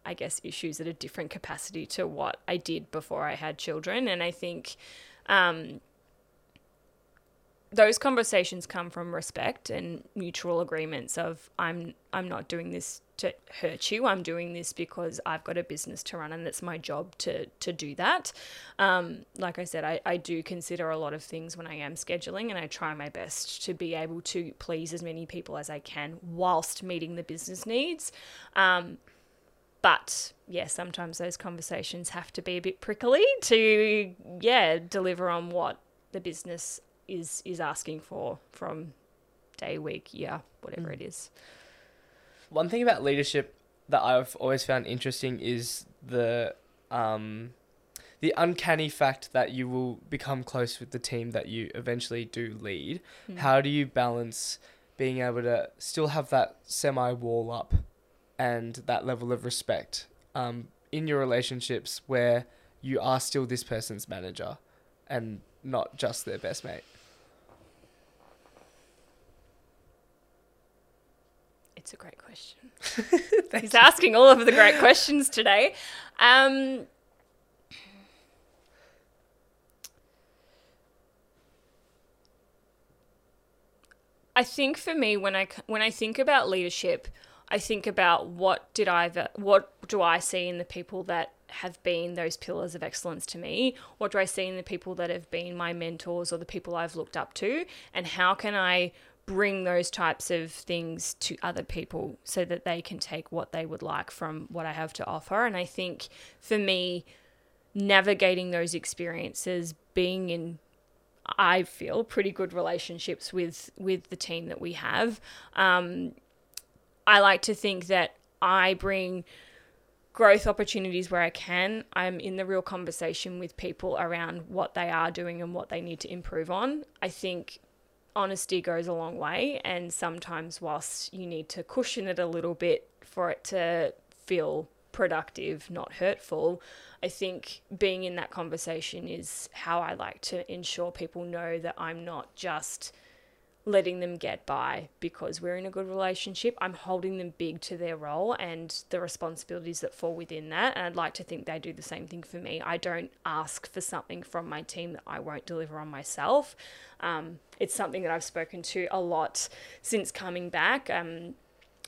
i guess issues at a different capacity to what i did before i had children. And i think um those conversations come from respect and mutual agreements of I'm I'm not doing this to hurt you. I'm doing this because I've got a business to run and it's my job to to do that. Um, like I said, I, I do consider a lot of things when I am scheduling and I try my best to be able to please as many people as I can whilst meeting the business needs. Um, but yeah, sometimes those conversations have to be a bit prickly to yeah deliver on what the business is is asking for from day, week, year, whatever Mm. it is. One thing about leadership that I've always found interesting is the um the uncanny fact that you will become close with the team that you eventually do lead. Mm. How do you balance being able to still have that semi wall up and that level of respect um, in your relationships where you are still this person's manager and not just their best mate? It's a great question. He's asking all of the great questions today. Um, I think for me, when I when I think about leadership, I think about what did I what do I see in the people that have been those pillars of excellence to me? What do I see in the people that have been my mentors or the people I've looked up to? And how can I bring those types of things to other people so that they can take what they would like from what I have to offer? And I think for me, navigating those experiences, being in I feel pretty good relationships with with the team that we have. Um, I like to think that I bring growth opportunities where I can. I'm in the real conversation with people around what they are doing and what they need to improve on. I think honesty goes a long way, and sometimes, whilst you need to cushion it a little bit for it to feel productive, not hurtful, I think being in that conversation is how I like to ensure people know that I'm not just letting them get by because we're in a good relationship. I'm holding them big to their role and the responsibilities that fall within that. And I'd like to think they do the same thing for me. I don't ask for something from my team that I won't deliver on myself. Um, it's something that I've spoken to a lot since coming back. Um,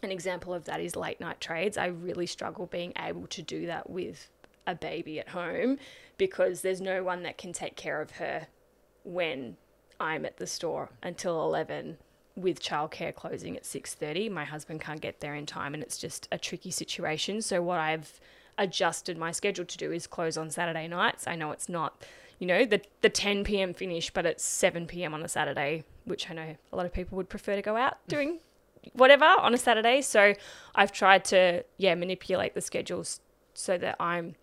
an example of that is late night trades. I really struggle being able to do that with a baby at home because there's no one that can take care of her when I'm at the store until 11 with childcare closing at 6:30 my husband can't get there in time and it's just a tricky situation so what I've adjusted my schedule to do is close on Saturday nights I know it's not you know the the 10 p.m. finish but it's 7 p.m. on a Saturday which I know a lot of people would prefer to go out mm. doing whatever on a Saturday so I've tried to yeah manipulate the schedules so that I'm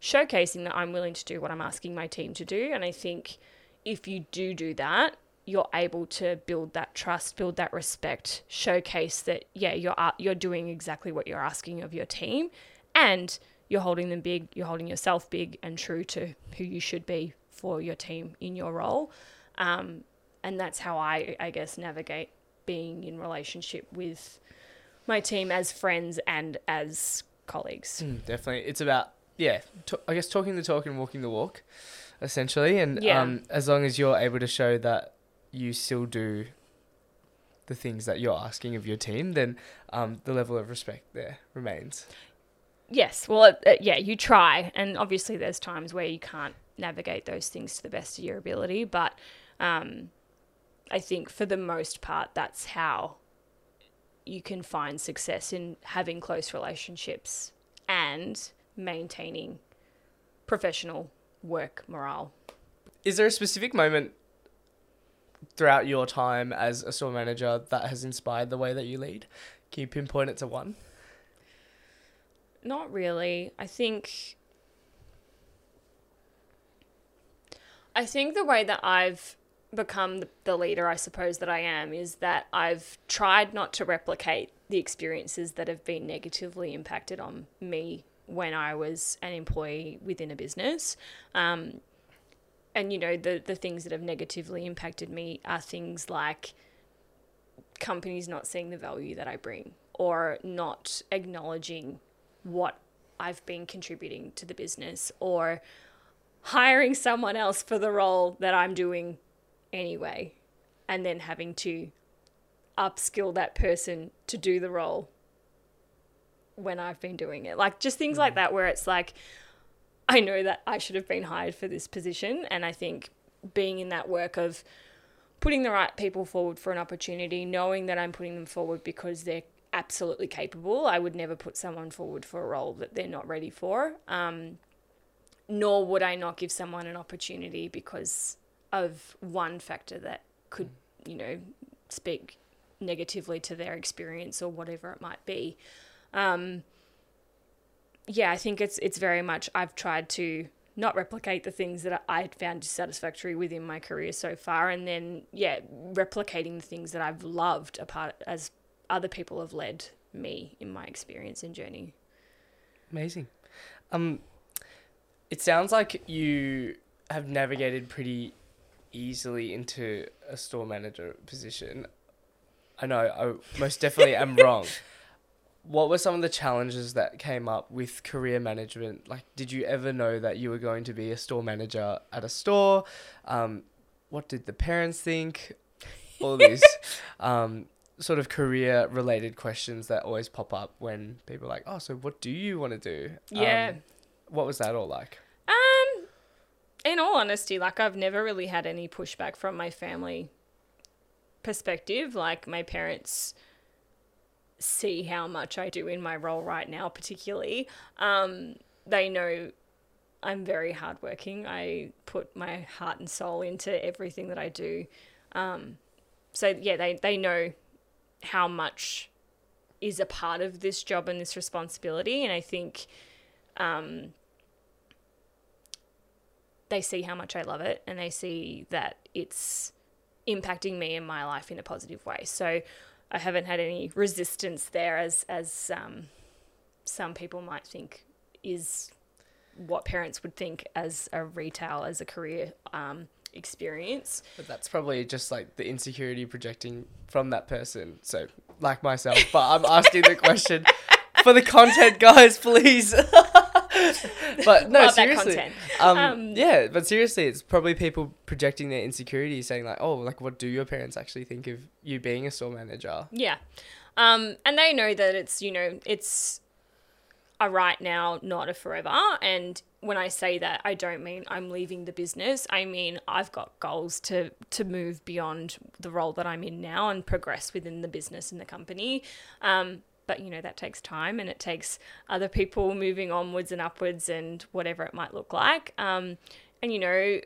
showcasing that I'm willing to do what I'm asking my team to do and I think if you do do that you're able to build that trust, build that respect, showcase that yeah, you're you're doing exactly what you're asking of your team, and you're holding them big, you're holding yourself big and true to who you should be for your team in your role, um, and that's how I I guess navigate being in relationship with my team as friends and as colleagues. Mm, definitely, it's about yeah, I guess talking the talk and walking the walk, essentially, and Yeah. um, as long as you're able to show that you still do the things that you're asking of your team, then um, the level of respect there remains. Yes, well, yeah, you try, and obviously there's times where you can't navigate those things to the best of your ability, but um, I think for the most part, that's how you can find success in having close relationships and maintaining professional work morale. Is there a specific moment throughout your time as a store manager that has inspired the way that you lead? Can you pinpoint it to one? Not really. I think I think the way that I've become the- the leader I suppose that I am is that I've tried not to replicate the experiences that have been negatively impacted on me when I was an employee within a business. Um, and you know the the things that have negatively impacted me are things like companies not seeing the value that I bring or not acknowledging what I've been contributing to the business or hiring someone else for the role that I'm doing anyway and then having to upskill that person to do the role when I've been doing it. Like just things like that where it's like I know that I should have been hired for this position and I think being in that work of putting the right people forward for an opportunity, knowing that I'm putting them forward because they're absolutely capable. I would never put someone forward for a role that they're not ready for. Um, nor would I not give someone an opportunity because of one factor that could, you know, speak negatively to their experience or whatever it might be. Um, yeah, I think it's it's very much I've tried to not replicate the things that I found dissatisfactory within my career so far, and then yeah, replicating the things that I've loved apart as other people have led me in my experience and journey. Amazing. Um, it sounds like you have navigated pretty easily into a store manager position. I know I most definitely am wrong. What were some of the challenges that came up with career management? Like, did you ever know that you were going to be a store manager at a store? Um, what did the parents think? All these um, sort of career related questions that always pop up when people are like, oh, so what do you want to do? Yeah. Um, what was that all like? Um, in all honesty, like I've never really had any pushback from my family perspective. Like my parents see how much I do in my role right now, particularly. Um, they know I'm very hardworking. I put my heart and soul into everything that I do. Um, so yeah, they they know how much is a part of this job and this responsibility, and I think. Um, they see how much I love it and they see that it's impacting me in my life in a positive way. So I haven't had any resistance there as as um, some people might think is what parents would think as a retail as a career um, experience. But that's probably just like the insecurity projecting from that person. So, like myself, but I'm asking the question for the content, guys, please. but no, seriously. Um, Um, yeah, but seriously, it's probably people projecting their insecurity, saying like, "Oh, like, what do your parents actually think of you being a store manager?" Yeah. Um, and they know that it's, you know, it's, a right now, not a forever. And when I say that, I don't mean I'm leaving the business. I mean I've got goals to to move beyond the role that I'm in now and progress within the business and the company. Um, but you know that takes time and it takes other people moving onwards and upwards and whatever it might look like. Um, and you know,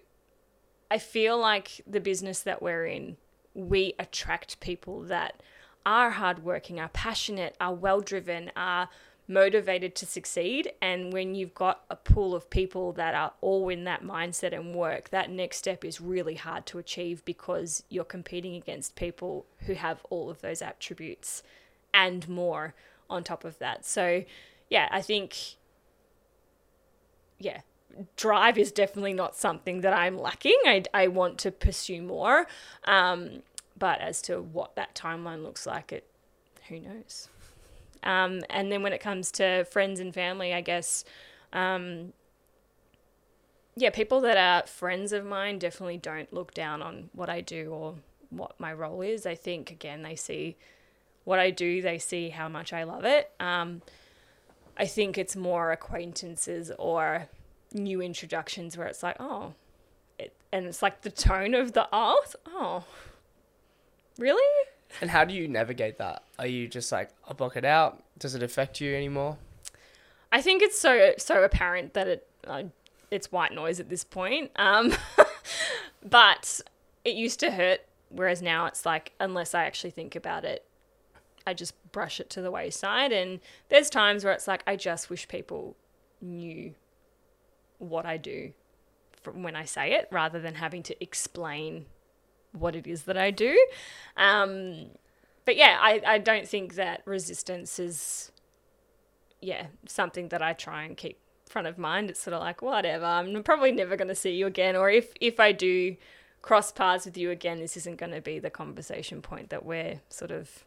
I feel like the business that we're in, we attract people that are hardworking, are passionate, are well driven, are motivated to succeed. And when you've got a pool of people that are all in that mindset and work, that next step is really hard to achieve because you're competing against people who have all of those attributes and more on top of that. So, yeah, I think, yeah, drive is definitely not something that I'm lacking. I, I want to pursue more. Um, but as to what that timeline looks like, it who knows. Um, and then when it comes to friends and family, I guess, um, yeah, people that are friends of mine definitely don't look down on what I do or what my role is. I think, again, they see what I do, they see how much I love it. Um, I think it's more acquaintances or new introductions where it's like, oh, it, and it's like the tone of the art. Oh, really? And how do you navigate that? Are you just like, I'll block it out? Does it affect you anymore? I think it's so so apparent that it uh, it's white noise at this point. Um, but it used to hurt, whereas now it's like unless I actually think about it, I just brush it to the wayside. And there's times where it's like I just wish people knew what I do from when I say it, rather than having to explain what it is that I do. Um, but yeah, I, I don't think that resistance is, yeah, something that I try and keep front of mind. It's sort of like, whatever, I'm probably never going to see you again. Or if, if I do cross paths with you again, this isn't going to be the conversation point that we're sort of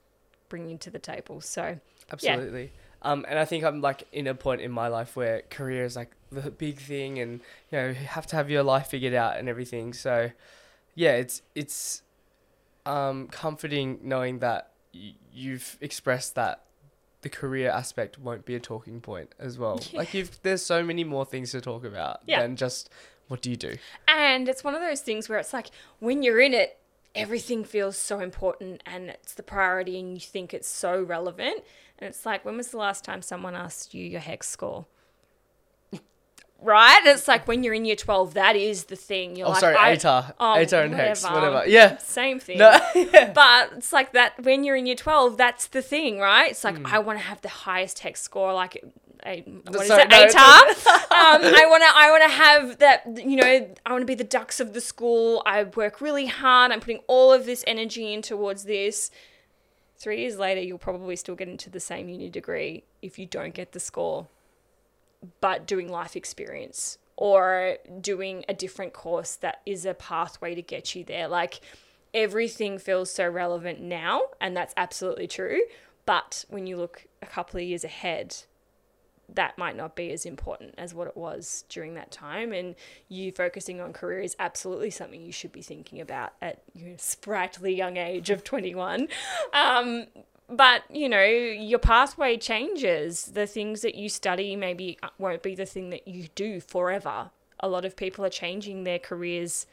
bringing to the table. So, absolutely. Yeah. Um, and I think I'm like in a point in my life where career is like the big thing, and you know, you have to have your life figured out and everything. So, yeah, it's it's um, comforting knowing that y- you've expressed that the career aspect won't be a talking point as well. Yeah. Like you've there's so many more things to talk about yeah. than just what do you do. And it's one of those things where it's like when you're in it, everything feels so important and it's the priority and you think it's so relevant. And it's like, when was the last time someone asked you your HECS score? Right? It's like when you're in year 12, that is the thing. You're oh, like, sorry, ATAR. Oh, ATAR and HECS, whatever. Yeah. Same thing. No, yeah. But it's like that when you're in year 12, that's the thing, right? It's like, mm. I want to have the highest HECS score. Like, a, what Sorry, is it? No, ATAR. um, I want to. I want to have that. You know, I want to be the dux of the school. I work really hard. I'm putting all of this energy in towards this. Three years later, you'll probably still get into the same uni degree if you don't get the score but doing life experience or doing a different course that is a pathway to get you there. Like everything feels so relevant now, and that's absolutely true. But when you look a couple of years ahead, that might not be as important as what it was during that time. And you focusing on career is absolutely something you should be thinking about at your sprightly young age of 21. Um, but you know your pathway changes. The things that you study maybe won't be the thing that you do forever. A lot of people are changing their careers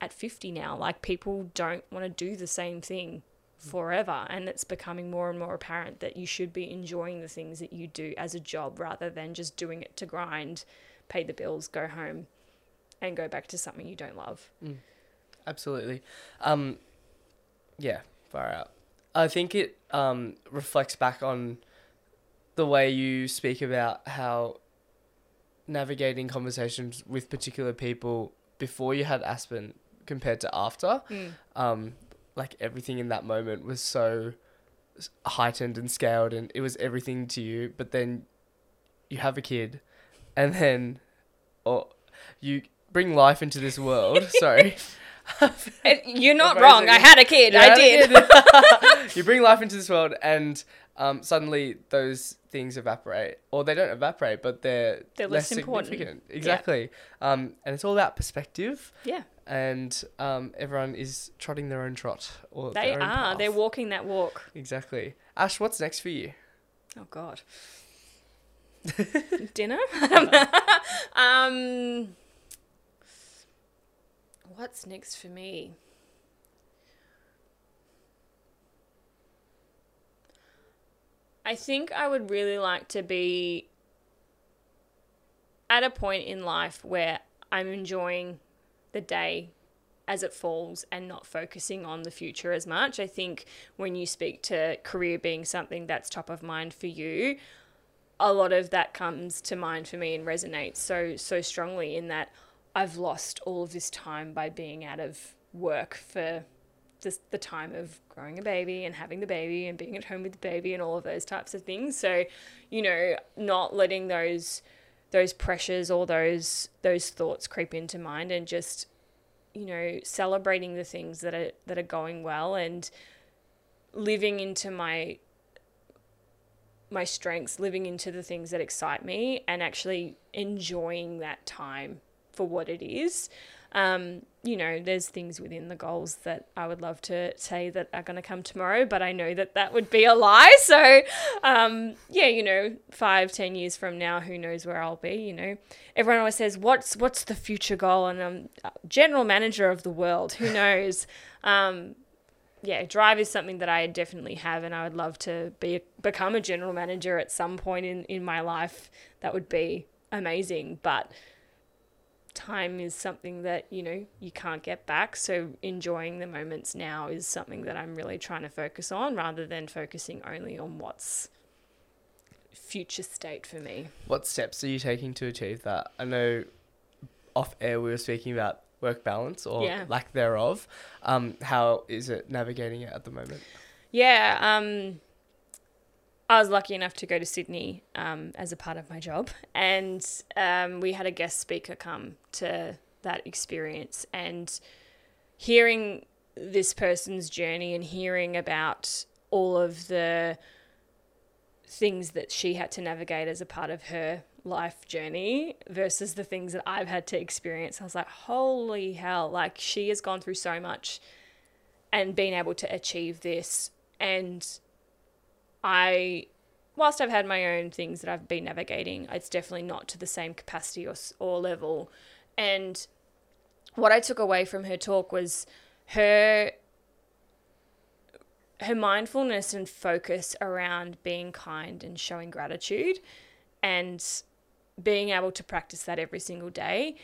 at 50 now. Like people don't want to do the same thing forever and it's becoming more and more apparent that you should be enjoying the things that you do as a job rather than just doing it to grind pay the bills go home and go back to something you don't love. Mm. absolutely. Um yeah far out I think it um, reflects back on the way you speak about how navigating conversations with particular people before you had Aspen compared to after. Mm. Um, like everything in that moment was so heightened and scaled, and it was everything to you. But then you have a kid, and then, or you bring life into this world. sorry. You're not wrong. I had a kid. I did. Kid. you bring life into this world, and um, suddenly those things evaporate, or they don't evaporate, but they're, they're less, less significant. Exactly. Yeah. Um, and it's all about perspective. Yeah. And um, everyone is trotting their own trot, or they are. Path. They're walking that walk. Exactly. Ash, what's next for you? Oh God. dinner. um, what's next for me? I think I would really like to be at a point in life where I'm enjoying the day as it falls and not focusing on the future as much. I think when you speak to career being something that's top of mind for you, a lot of that comes to mind for me and resonates so so strongly in that I've lost all of this time by being out of work for the, the time of growing a baby and having the baby and being at home with the baby and all of those types of things. So, you know, not letting those those pressures or those those thoughts creep into mind and just you know celebrating the things that are that are going well and living into my my strengths living into the things that excite me and actually enjoying that time for what it is um, you know, there's things within the goals that I would love to say that are going to come tomorrow, but I know that that would be a lie. So, um, yeah, you know, five, ten years from now, who knows where I'll be? You know, everyone always says, "What's what's the future goal?" And I'm general manager of the world. Who knows? Um, yeah, drive is something that I definitely have, and I would love to be become a general manager at some point in in my life. That would be amazing, but time is something that you know you can't get back. So enjoying the moments now is something that i'm really trying to focus on rather than focusing only on what's future state for me. What steps are you taking to achieve that? I know off air we were speaking about work balance or yeah. lack thereof. Um, how is it navigating it at the moment? Yeah um, I was lucky enough to go to Sydney um, as a part of my job, and um, we had a guest speaker come to that experience. And hearing this person's journey and hearing about all of the things that she had to navigate as a part of her life journey versus the things that I've had to experience, I was like, holy hell, like she has gone through so much and been able to achieve this. And I, whilst I've had my own things that I've been navigating, it's definitely not to the same capacity or, or level. And what I took away from her talk was her her mindfulness and focus around being kind and showing gratitude and being able to practice that every single day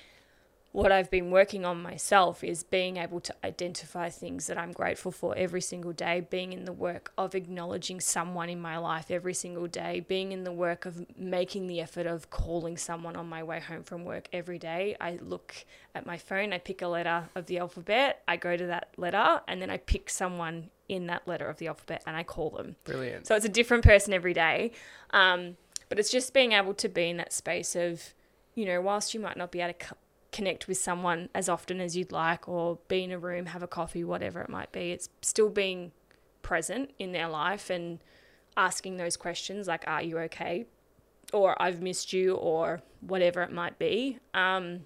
what I've been working on myself is being able to identify things that I'm grateful for every single day, being in the work of acknowledging someone in my life every single day, being in the work of making the effort of calling someone on my way home from work every day. I look at my phone, I pick a letter of the alphabet, I go to that letter, and then I pick someone in that letter of the alphabet and I call them. Brilliant. So it's a different person every day. Um, but it's just being able to be in that space of, you know, whilst you might not be able to connect with someone as often as you'd like or be in a room, have a coffee, whatever it might be. It's still being present in their life and asking those questions like, Are you okay? Or I've missed you, or whatever it might be. Um,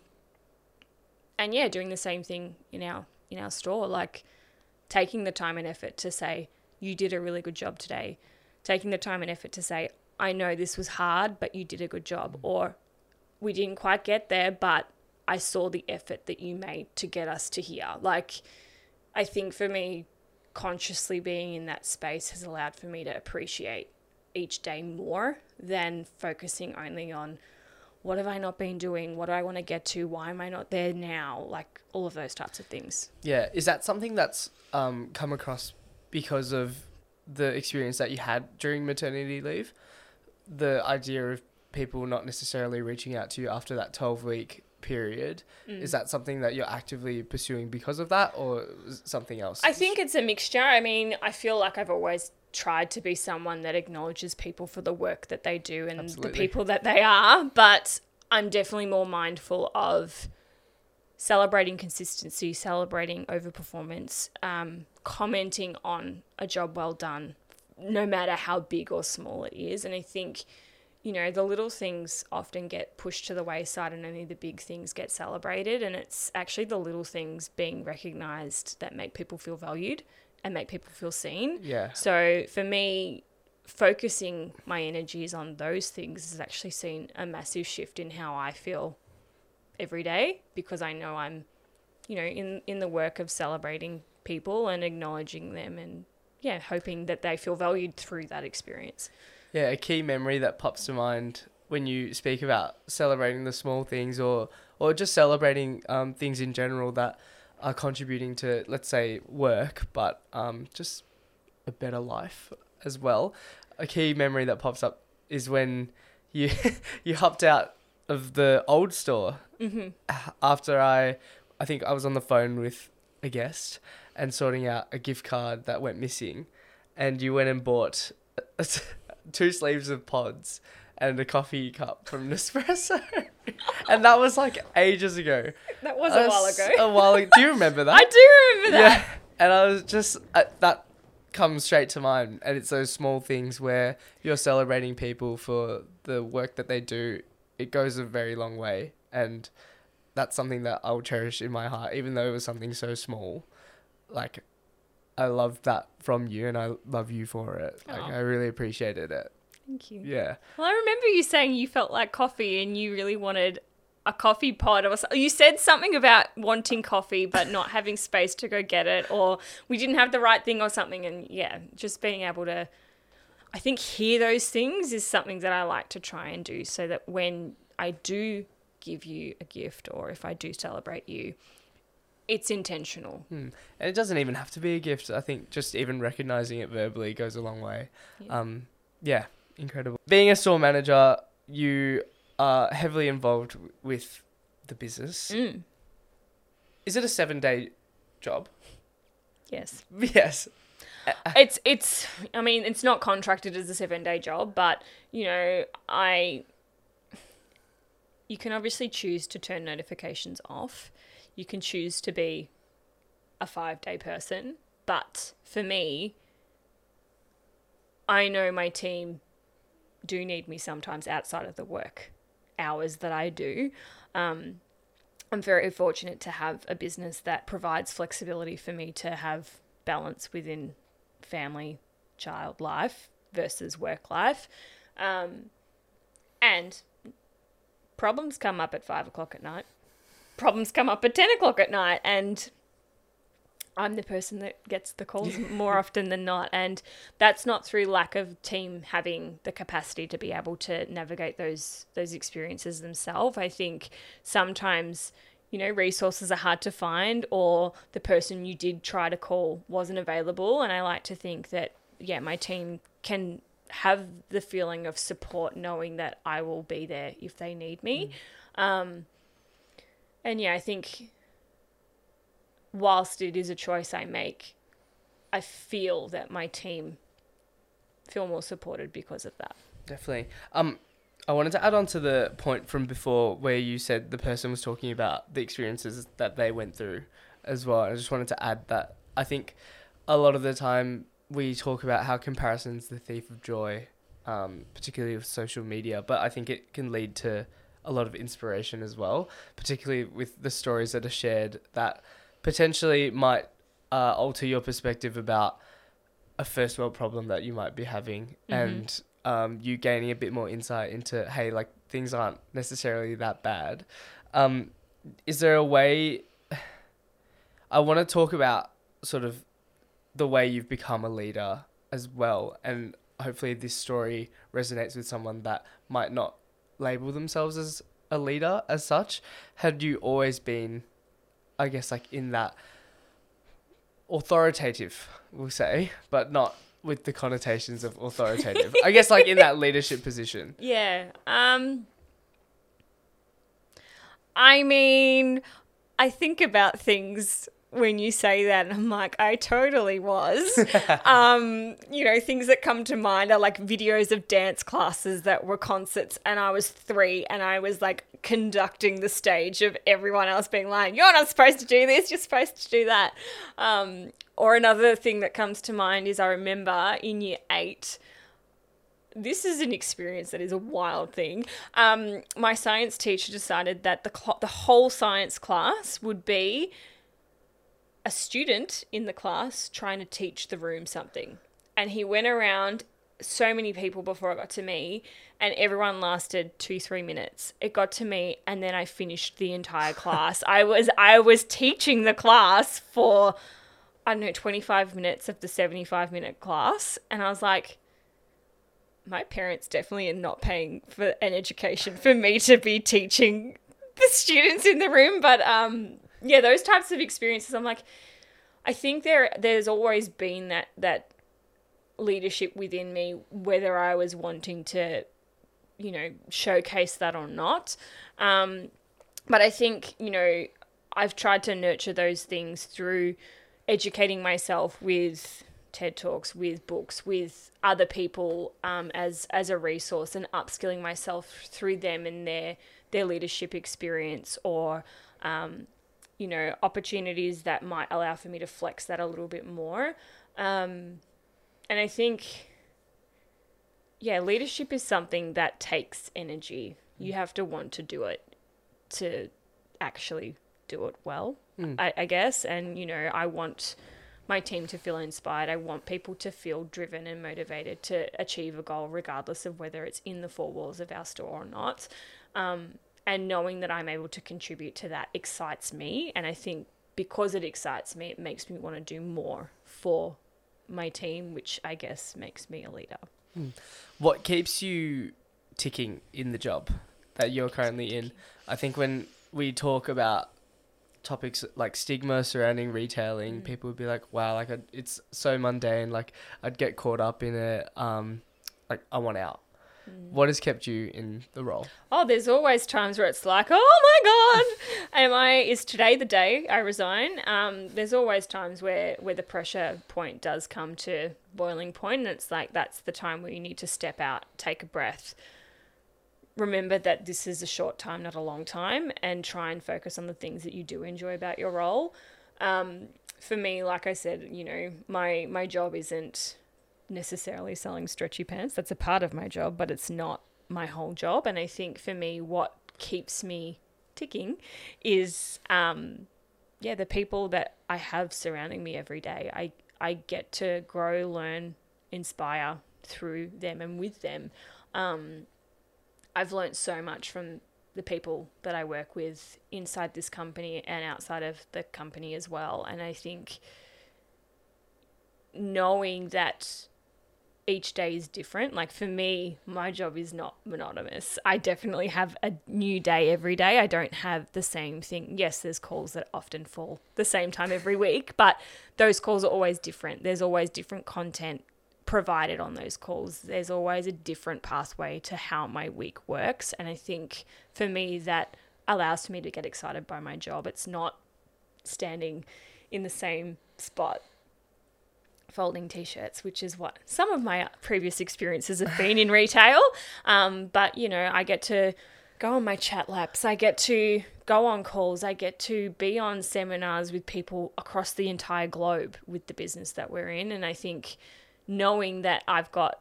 and yeah, doing the same thing in our in our store, like taking the time and effort to say, You did a really good job today. Taking the time and effort to say, I know this was hard, but you did a good job. Or we didn't quite get there, but I saw the effort that you made to get us to here. Like, I think for me, consciously being in that space has allowed for me to appreciate each day more than focusing only on what have I not been doing? What do I want to get to? Why am I not there now? Like all of those types of things. Yeah. Is that something that's um, come across because of the experience that you had during maternity leave? The idea of people not necessarily reaching out to you after that 12 week period. Mm. Is that something that you're actively pursuing because of that or something else? I think it's a mixture. I mean, I feel like I've always tried to be someone that acknowledges people for the work that they do and Absolutely. the people that they are, but I'm definitely more mindful of celebrating consistency, celebrating overperformance, um, commenting on a job well done, no matter how big or small it is. And I think you know, the little things often get pushed to the wayside and only the big things get celebrated. And it's actually the little things being recognized that make people feel valued and make people feel seen. Yeah. So for me, focusing my energies on those things has actually seen a massive shift in how I feel every day because I know I'm, you know, in in the work of celebrating people and acknowledging them and yeah, hoping that they feel valued through that experience. Yeah, a key memory that pops to mind when you speak about celebrating the small things or or just celebrating um, things in general that are contributing to, let's say, work, but um, just a better life as well. A key memory that pops up is when you you hopped out of the old store Mm-hmm. after I, I think I was on the phone with a guest and sorting out a gift card that went missing, and you went and bought two sleeves of pods and a coffee cup from Nespresso, and that was like ages ago. That was a while ago. A while. ago. Do you remember that? I do remember that. Yeah, and I was just uh, that comes straight to mind, and it's those small things where you're celebrating people for the work that they do. It goes a very long way, and that's something that I'll cherish in my heart, even though it was something so small. Like, I love that from you, and I love you for it. Like, I really appreciated it. Thank you. Yeah, Well, I remember you saying you felt like coffee and you really wanted a coffee pod or. You said something about wanting coffee but not having space to go get it, or we didn't have the right thing or something. And yeah, just being able to, I think, hear those things is something that I like to try and do so that when I do give you a gift or if I do celebrate you, it's intentional. Hmm. and it doesn't even have to be a gift. I think just even recognizing it verbally goes a long way. Yeah. Um, yeah, incredible. Being a store manager, you are heavily involved w- with the business. Mm. Is it a seven day job? Yes. Yes. it's it's i mean it's not contracted as a seven day job but you know i you can obviously choose to turn notifications off you can choose to be a five day person. But for me i know my team do need me sometimes outside of the work hours that i do. Um, i'm very fortunate to have a business that provides flexibility for me to have balance within family child life versus work life. Um, and problems come up at five o'clock at night, problems come up at 10 o'clock at night, and I'm the person that gets the calls more often than not. And that's not through lack of team having the capacity to be able to navigate those those experiences themselves. I think sometimes you know, resources are hard to find or the person you did try to call wasn't available. And I like to think that, yeah, my team can have the feeling of support knowing that I will be there if they need me. Um, and yeah, I think whilst it is a choice I make, I feel that my team feel more supported because of that. Definitely. Um, I wanted to add on to the point from before where you said the person was talking about the experiences that they went through as well. I just wanted to add that I think a lot of the time we talk about how comparison's the thief of joy, um, particularly with social media, but I think it can lead to a lot of inspiration as well, particularly with the stories that are shared that potentially might uh, alter your perspective about a first world problem that you might be having Mhm. and um, you gaining a bit more insight into hey like things aren't necessarily that bad um, is there a way i want to talk about sort of the way you've become a leader as well and hopefully this story resonates with someone that might not label themselves as a leader as such had you always been i guess like in that authoritative we'll say but not with the connotations of authoritative i guess like in that leadership position Yeah. Um I mean, I think about things when you say that and I'm like, I totally was. um, you know, things that come to mind are like videos of dance classes that were concerts and I was 3 and I was like conducting the stage of everyone else being like, you're not supposed to do this, you're supposed to do that. Um, or another thing that comes to mind is I remember in year 8 this is an experience that is a wild thing. Um, my science teacher decided that the cl- the whole science class would be a student in the class trying to teach the room something, and he went around so many people before it got to me, and everyone lasted two, three minutes. It got to me, and then I finished the entire class. I was I was teaching the class for I don't know, 25 minutes of the 75 minute class. And I was like, my parents definitely are not paying for an education for me to be teaching the students in the room. But um, yeah, those types of experiences, I'm like, I think there there's always been that that leadership within me, whether I was wanting to, you know, showcase that or not. Um, but I think you know I've tried to nurture those things through educating myself with TED Talks, with books, with other people um, as as a resource, and upskilling myself through them and their their leadership experience, or um, you know opportunities that might allow for me to flex that a little bit more. Um, and I think, yeah, leadership is something that takes energy. You have to want to do it to actually do it well, mm. I, I guess. And, you know, I want my team to feel inspired. I want people to feel driven and motivated to achieve a goal, regardless of whether it's in the four walls of our store or not. Um, and knowing that I'm able to contribute to that excites me. And I think because it excites me, it makes me want to do more for my team, which I guess makes me a leader. Hmm. What keeps you ticking in the job that you're currently in? I think when we talk about topics like stigma surrounding retailing, mm. people would be like, "Wow, like it's so mundane." Like I'd get caught up in it. Um, like I want out. Mm. What has kept you in the role? Oh, there's always times where it's like, oh my god, am I? Is today the day I resign? Um, there's always times where where the pressure point does come to boiling point, and it's like that's the time where you need to step out, take a breath, remember that this is a short time, not a long time, and try and focus on the things that you do enjoy about your role. Um, for me, like I said, you know, my my job isn't necessarily selling stretchy pants. That's a part of my job, but it's not my whole job. And I think for me, what keeps me ticking is, um, yeah, the people that I have surrounding me every day. I I get to grow, learn, inspire through them and with them. Um, I've learned so much from the people that I work with inside this company and outside of the company as well. And I think knowing that each day is different. Like for me, my job is not monotonous. I definitely have a new day every day. I don't have the same thing. Yes, there's calls that often fall the same time every week, but those calls are always different. There's always different content provided on those calls. There's always a different pathway to how my week works. And I think for me, that allows for me to get excited by my job. It's not standing in the same spot folding t-shirts which is what some of my previous experiences have been in retail um, but you know i get to go on my chat laps i get to go on calls i get to be on seminars with people across the entire globe with the business that we're in and i think knowing that I've got,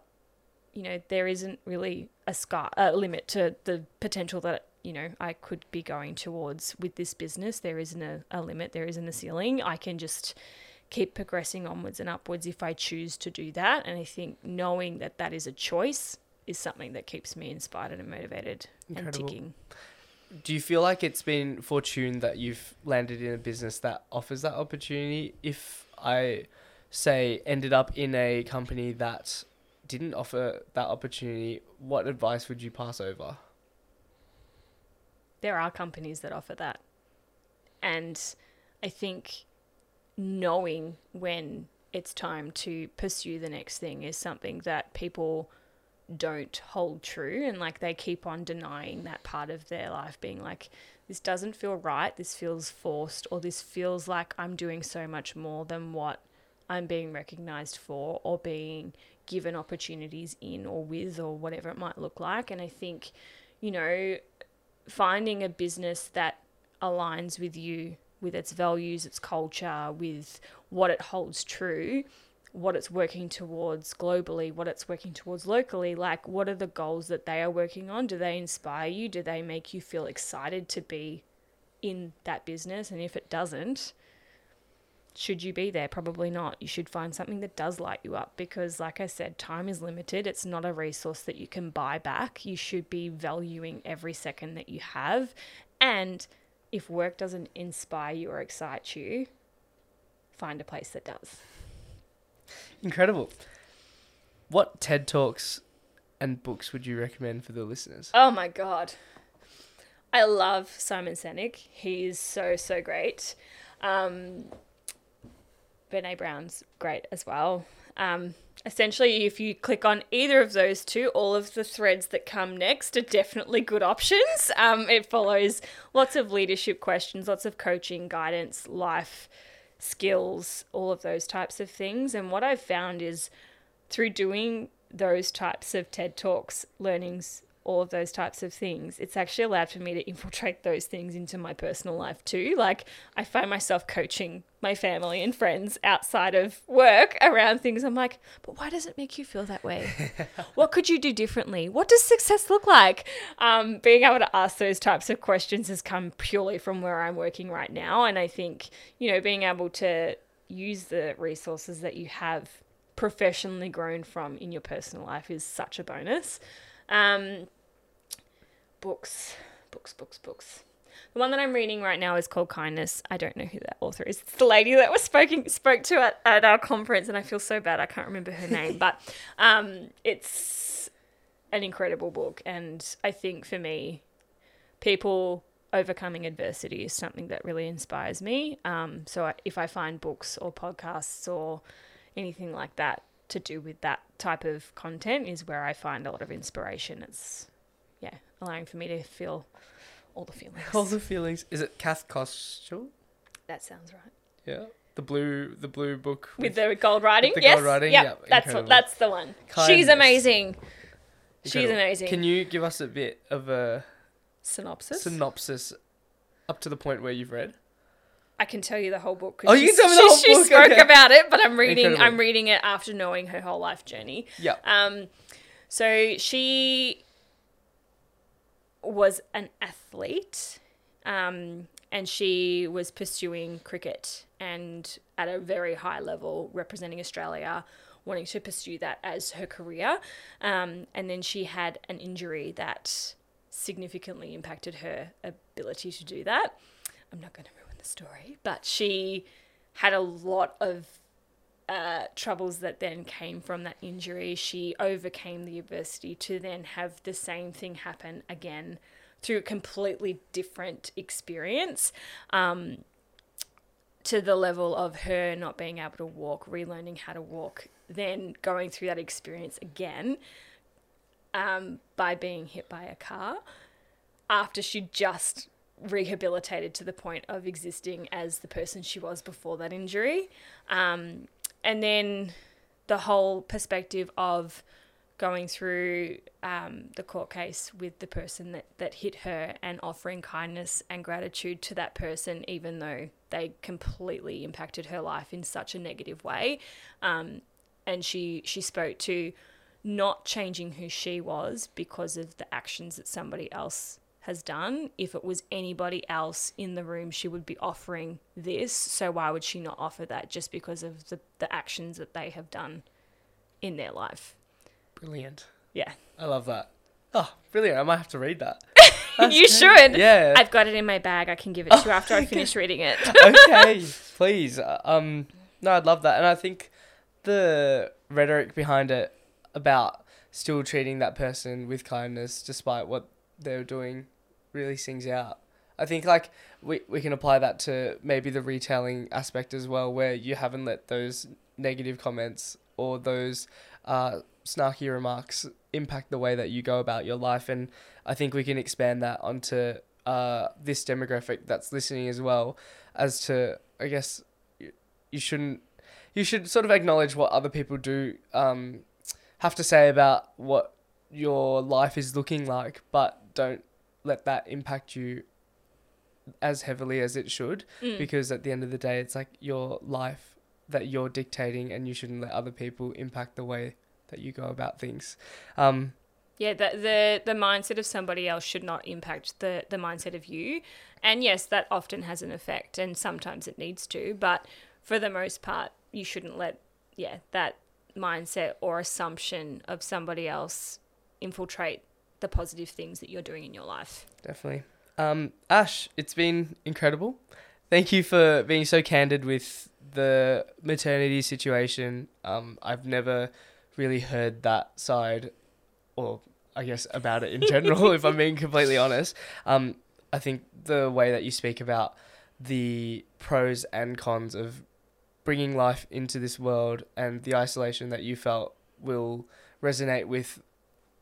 you know, there isn't really a scar a limit to the potential that you know I could be going towards with this business. There isn't a, a limit. There isn't a ceiling. I can just keep progressing onwards and upwards if I choose to do that. And I think knowing that that is a choice is something that keeps me inspired and motivated Incredible. and ticking. Do you feel like it's been fortune that you've landed in a business that offers that opportunity? If I say ended up in a company that didn't offer that opportunity, what advice would you pass over? There are companies that offer that. And I think knowing when it's time to pursue the next thing is something that people don't hold true and like they keep on denying that part of their life being like this doesn't feel right this feels forced or this feels like i'm doing so much more than what I'm being recognized for or being given opportunities in or with or whatever it might look like. And I think, you know, finding a business that aligns with you, with its values, its culture, with what it holds true, what it's working towards globally, what it's working towards locally, like what are the goals that they are working on? Do they inspire you? Do they make you feel excited to be in that business? And if it doesn't, should you be there? Probably not. You should find something that does light you up because, like I said, time is limited. It's not a resource that you can buy back. You should be valuing every second that you have. And if work doesn't inspire you or excite you, find a place that does. Incredible. What TED Talks and books would you recommend for the listeners? Oh my God. I love Simon Sinek. He's so, so great. Um, Brene Brown's great as well. Um, essentially, if you click on either of those two, all of the threads that come next are definitely good options. Um, it follows lots of leadership questions, lots of coaching, guidance, life skills, all of those types of things. And what I've found is through doing those types of TED Talks, learnings, all of those types of things, it's actually allowed for me to infiltrate those things into my personal life too. Like I find myself coaching my family and friends outside of work around things. I'm like, but why does it make you feel that way? what could you do differently? What does success look like? Um, being able to ask those types of questions has come purely from where I'm working right now. And I think, you know, being able to use the resources that you have professionally grown from in your personal life is such a bonus. Um, books, books, books, books. The one that I'm reading right now is called Kindness. I don't know who that author is. It's the lady that was spoken spoke to at, at our conference, and I feel so bad I can't remember her name. but um, it's an incredible book, and I think for me, people overcoming adversity is something that really inspires me. Um, so I, if I find books or podcasts or anything like that to do with that type of content, is where I find a lot of inspiration. It's allowing for me to feel all the feelings. All the feelings. Is it Kath Koschel? That sounds right. Yeah. The blue, the blue book With the gold writing, the yes, gold writing, yep, yep, that's incredible. that's the one. She's Kindness. amazing. She's amazing. Can you give us a bit of a Synopsis. synopsis up to the point where you've read? I can tell you the whole book. Oh, you can tell me the whole she, book, She spoke okay. about it, but I'm reading. Incredible. I'm reading it after knowing her whole life journey. Yeah. Um, so she was an athlete, um, and she was pursuing cricket and at a very high level, representing Australia, wanting to pursue that as her career. Um, and then she had an injury that significantly impacted her ability to do that. I'm not going to ruin the story, but she had a lot of uh, troubles that then came from that injury. She overcame the adversity to then have the same thing happen again through a completely different experience. Um, to the level of her not being able to walk, relearning how to walk, then going through that experience again um, by being hit by a car after she just rehabilitated to the point of existing as the person she was before that injury. Um, and then the whole perspective of going through um, the court case with the person that, that hit her and offering kindness and gratitude to that person, even though they completely impacted her life in such a negative way. Um, and she, she spoke to not changing who she was because of the actions that somebody else has done. If it was anybody else in the room, she would be offering this. So why would she not offer that just because of the, the actions that they have done in their life? Brilliant. Yeah. I love that. Oh, brilliant. I might have to read that. you should. Yeah. I've got it in my bag. I can give it to you after I finish reading it. okay, please. Um, no, I'd love that, and I think the rhetoric behind it about still treating that person with kindness despite what they're doing really sings out. I think like we we can apply that to maybe the retailing aspect as well, where you haven't let those negative comments or those uh, snarky remarks impact the way that you go about your life, and I think we can expand that onto uh, this demographic that's listening as well, as to I guess you, you shouldn't you should sort of acknowledge what other people do um, have to say about what your life is looking like, but don't let that impact you as heavily as it should Mm. because at the end of the day it's like your life that you're dictating and you shouldn't let other people impact the way that you go about things um Yeah, the, the the mindset of somebody else should not impact the the mindset of you. And yes, that often has an effect and sometimes it needs to, but for the most part, you shouldn't let yeah that mindset or assumption of somebody else infiltrate the positive things that you're doing in your life. Definitely. Um, Ash, it's been incredible. Thank you for being so candid with the maternity situation. Um, I've never really heard that side, or I guess about it in general, if I'm being completely honest. Um, I think the way that you speak about the pros and cons of bringing life into this world and the isolation that you felt will resonate with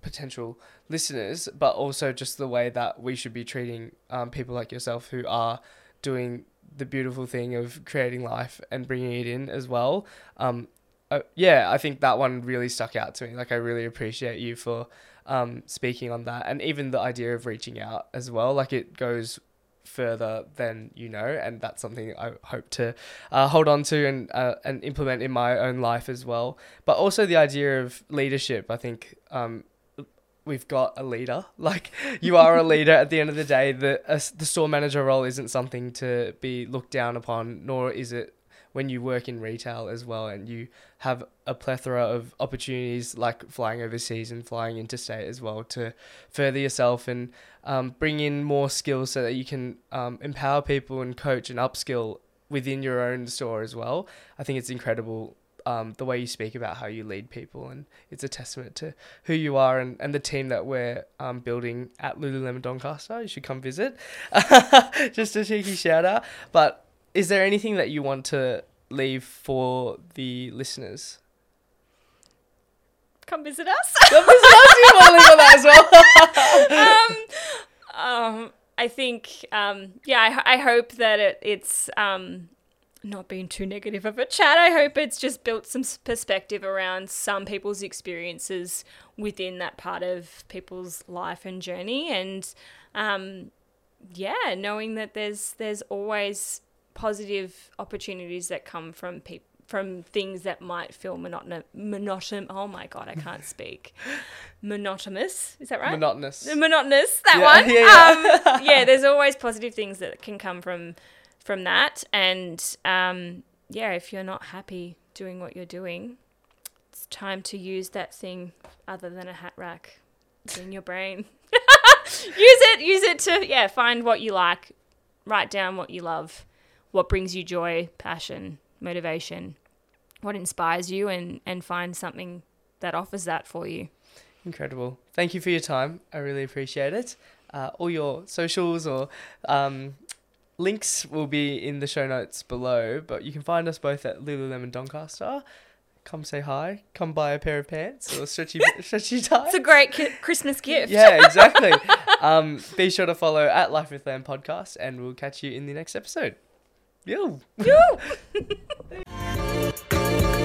potential listeners, but also just the way that we should be treating um, people like yourself who are doing the beautiful thing of creating life and bringing it in as well. Um, uh, yeah, I think that one really stuck out to me. Like, I really appreciate you for um, speaking on that, and even the idea of reaching out as well. Like, it goes further than you know, and that's something I hope to uh, hold on to and uh, and implement in my own life as well. But also the idea of leadership. I think um, we've got a leader. Like you are a leader at the end of the day. The the store manager role isn't something to be looked down upon, nor is it when you work in retail as well and you have a plethora of opportunities like flying overseas and flying interstate as well to further yourself and um, bring in more skills so that you can um, empower people and coach and upskill within your own store as well. I think it's incredible um, the way you speak about how you lead people, and it's a testament to who you are and, and the team that we're um, building at Lululemon Doncaster. You should come visit. Just a cheeky shout out. But is there anything that you want to leave for the listeners? Come visit us. Come visit us. You want to leave on that as well. um, um, I think, um, yeah, I, I hope that it, it's um, not being too negative of a chat. I hope it's just built some perspective around some people's experiences within that part of people's life and journey, and um, yeah, knowing that there's there's always positive opportunities that come from people from things that might feel monotonous. Monoton- oh my god, I can't speak. Monotonous, is that right? Monotonous. Monotonous. That yeah, one. Yeah, yeah. Um, yeah. There's always positive things that can come from from that. And um, yeah, if you're not happy doing what you're doing, it's time to use that thing other than a hat rack in your brain. use it, use it to yeah, find what you like, write down what you love, what brings you joy, passion, motivation, what inspires you and and find something that offers that for you. Incredible. Thank you for your time. I really appreciate it. Uh, all your socials or um, links will be in the show notes below, but you can find us both at Lululemon Doncaster. Come say hi. Come buy a pair of pants or stretchy stretchy tie. It's a great ki- Christmas gift. Yeah, exactly. um, be sure to follow at Life with Lam podcast, and we'll catch you in the next episode. Yo. Yo.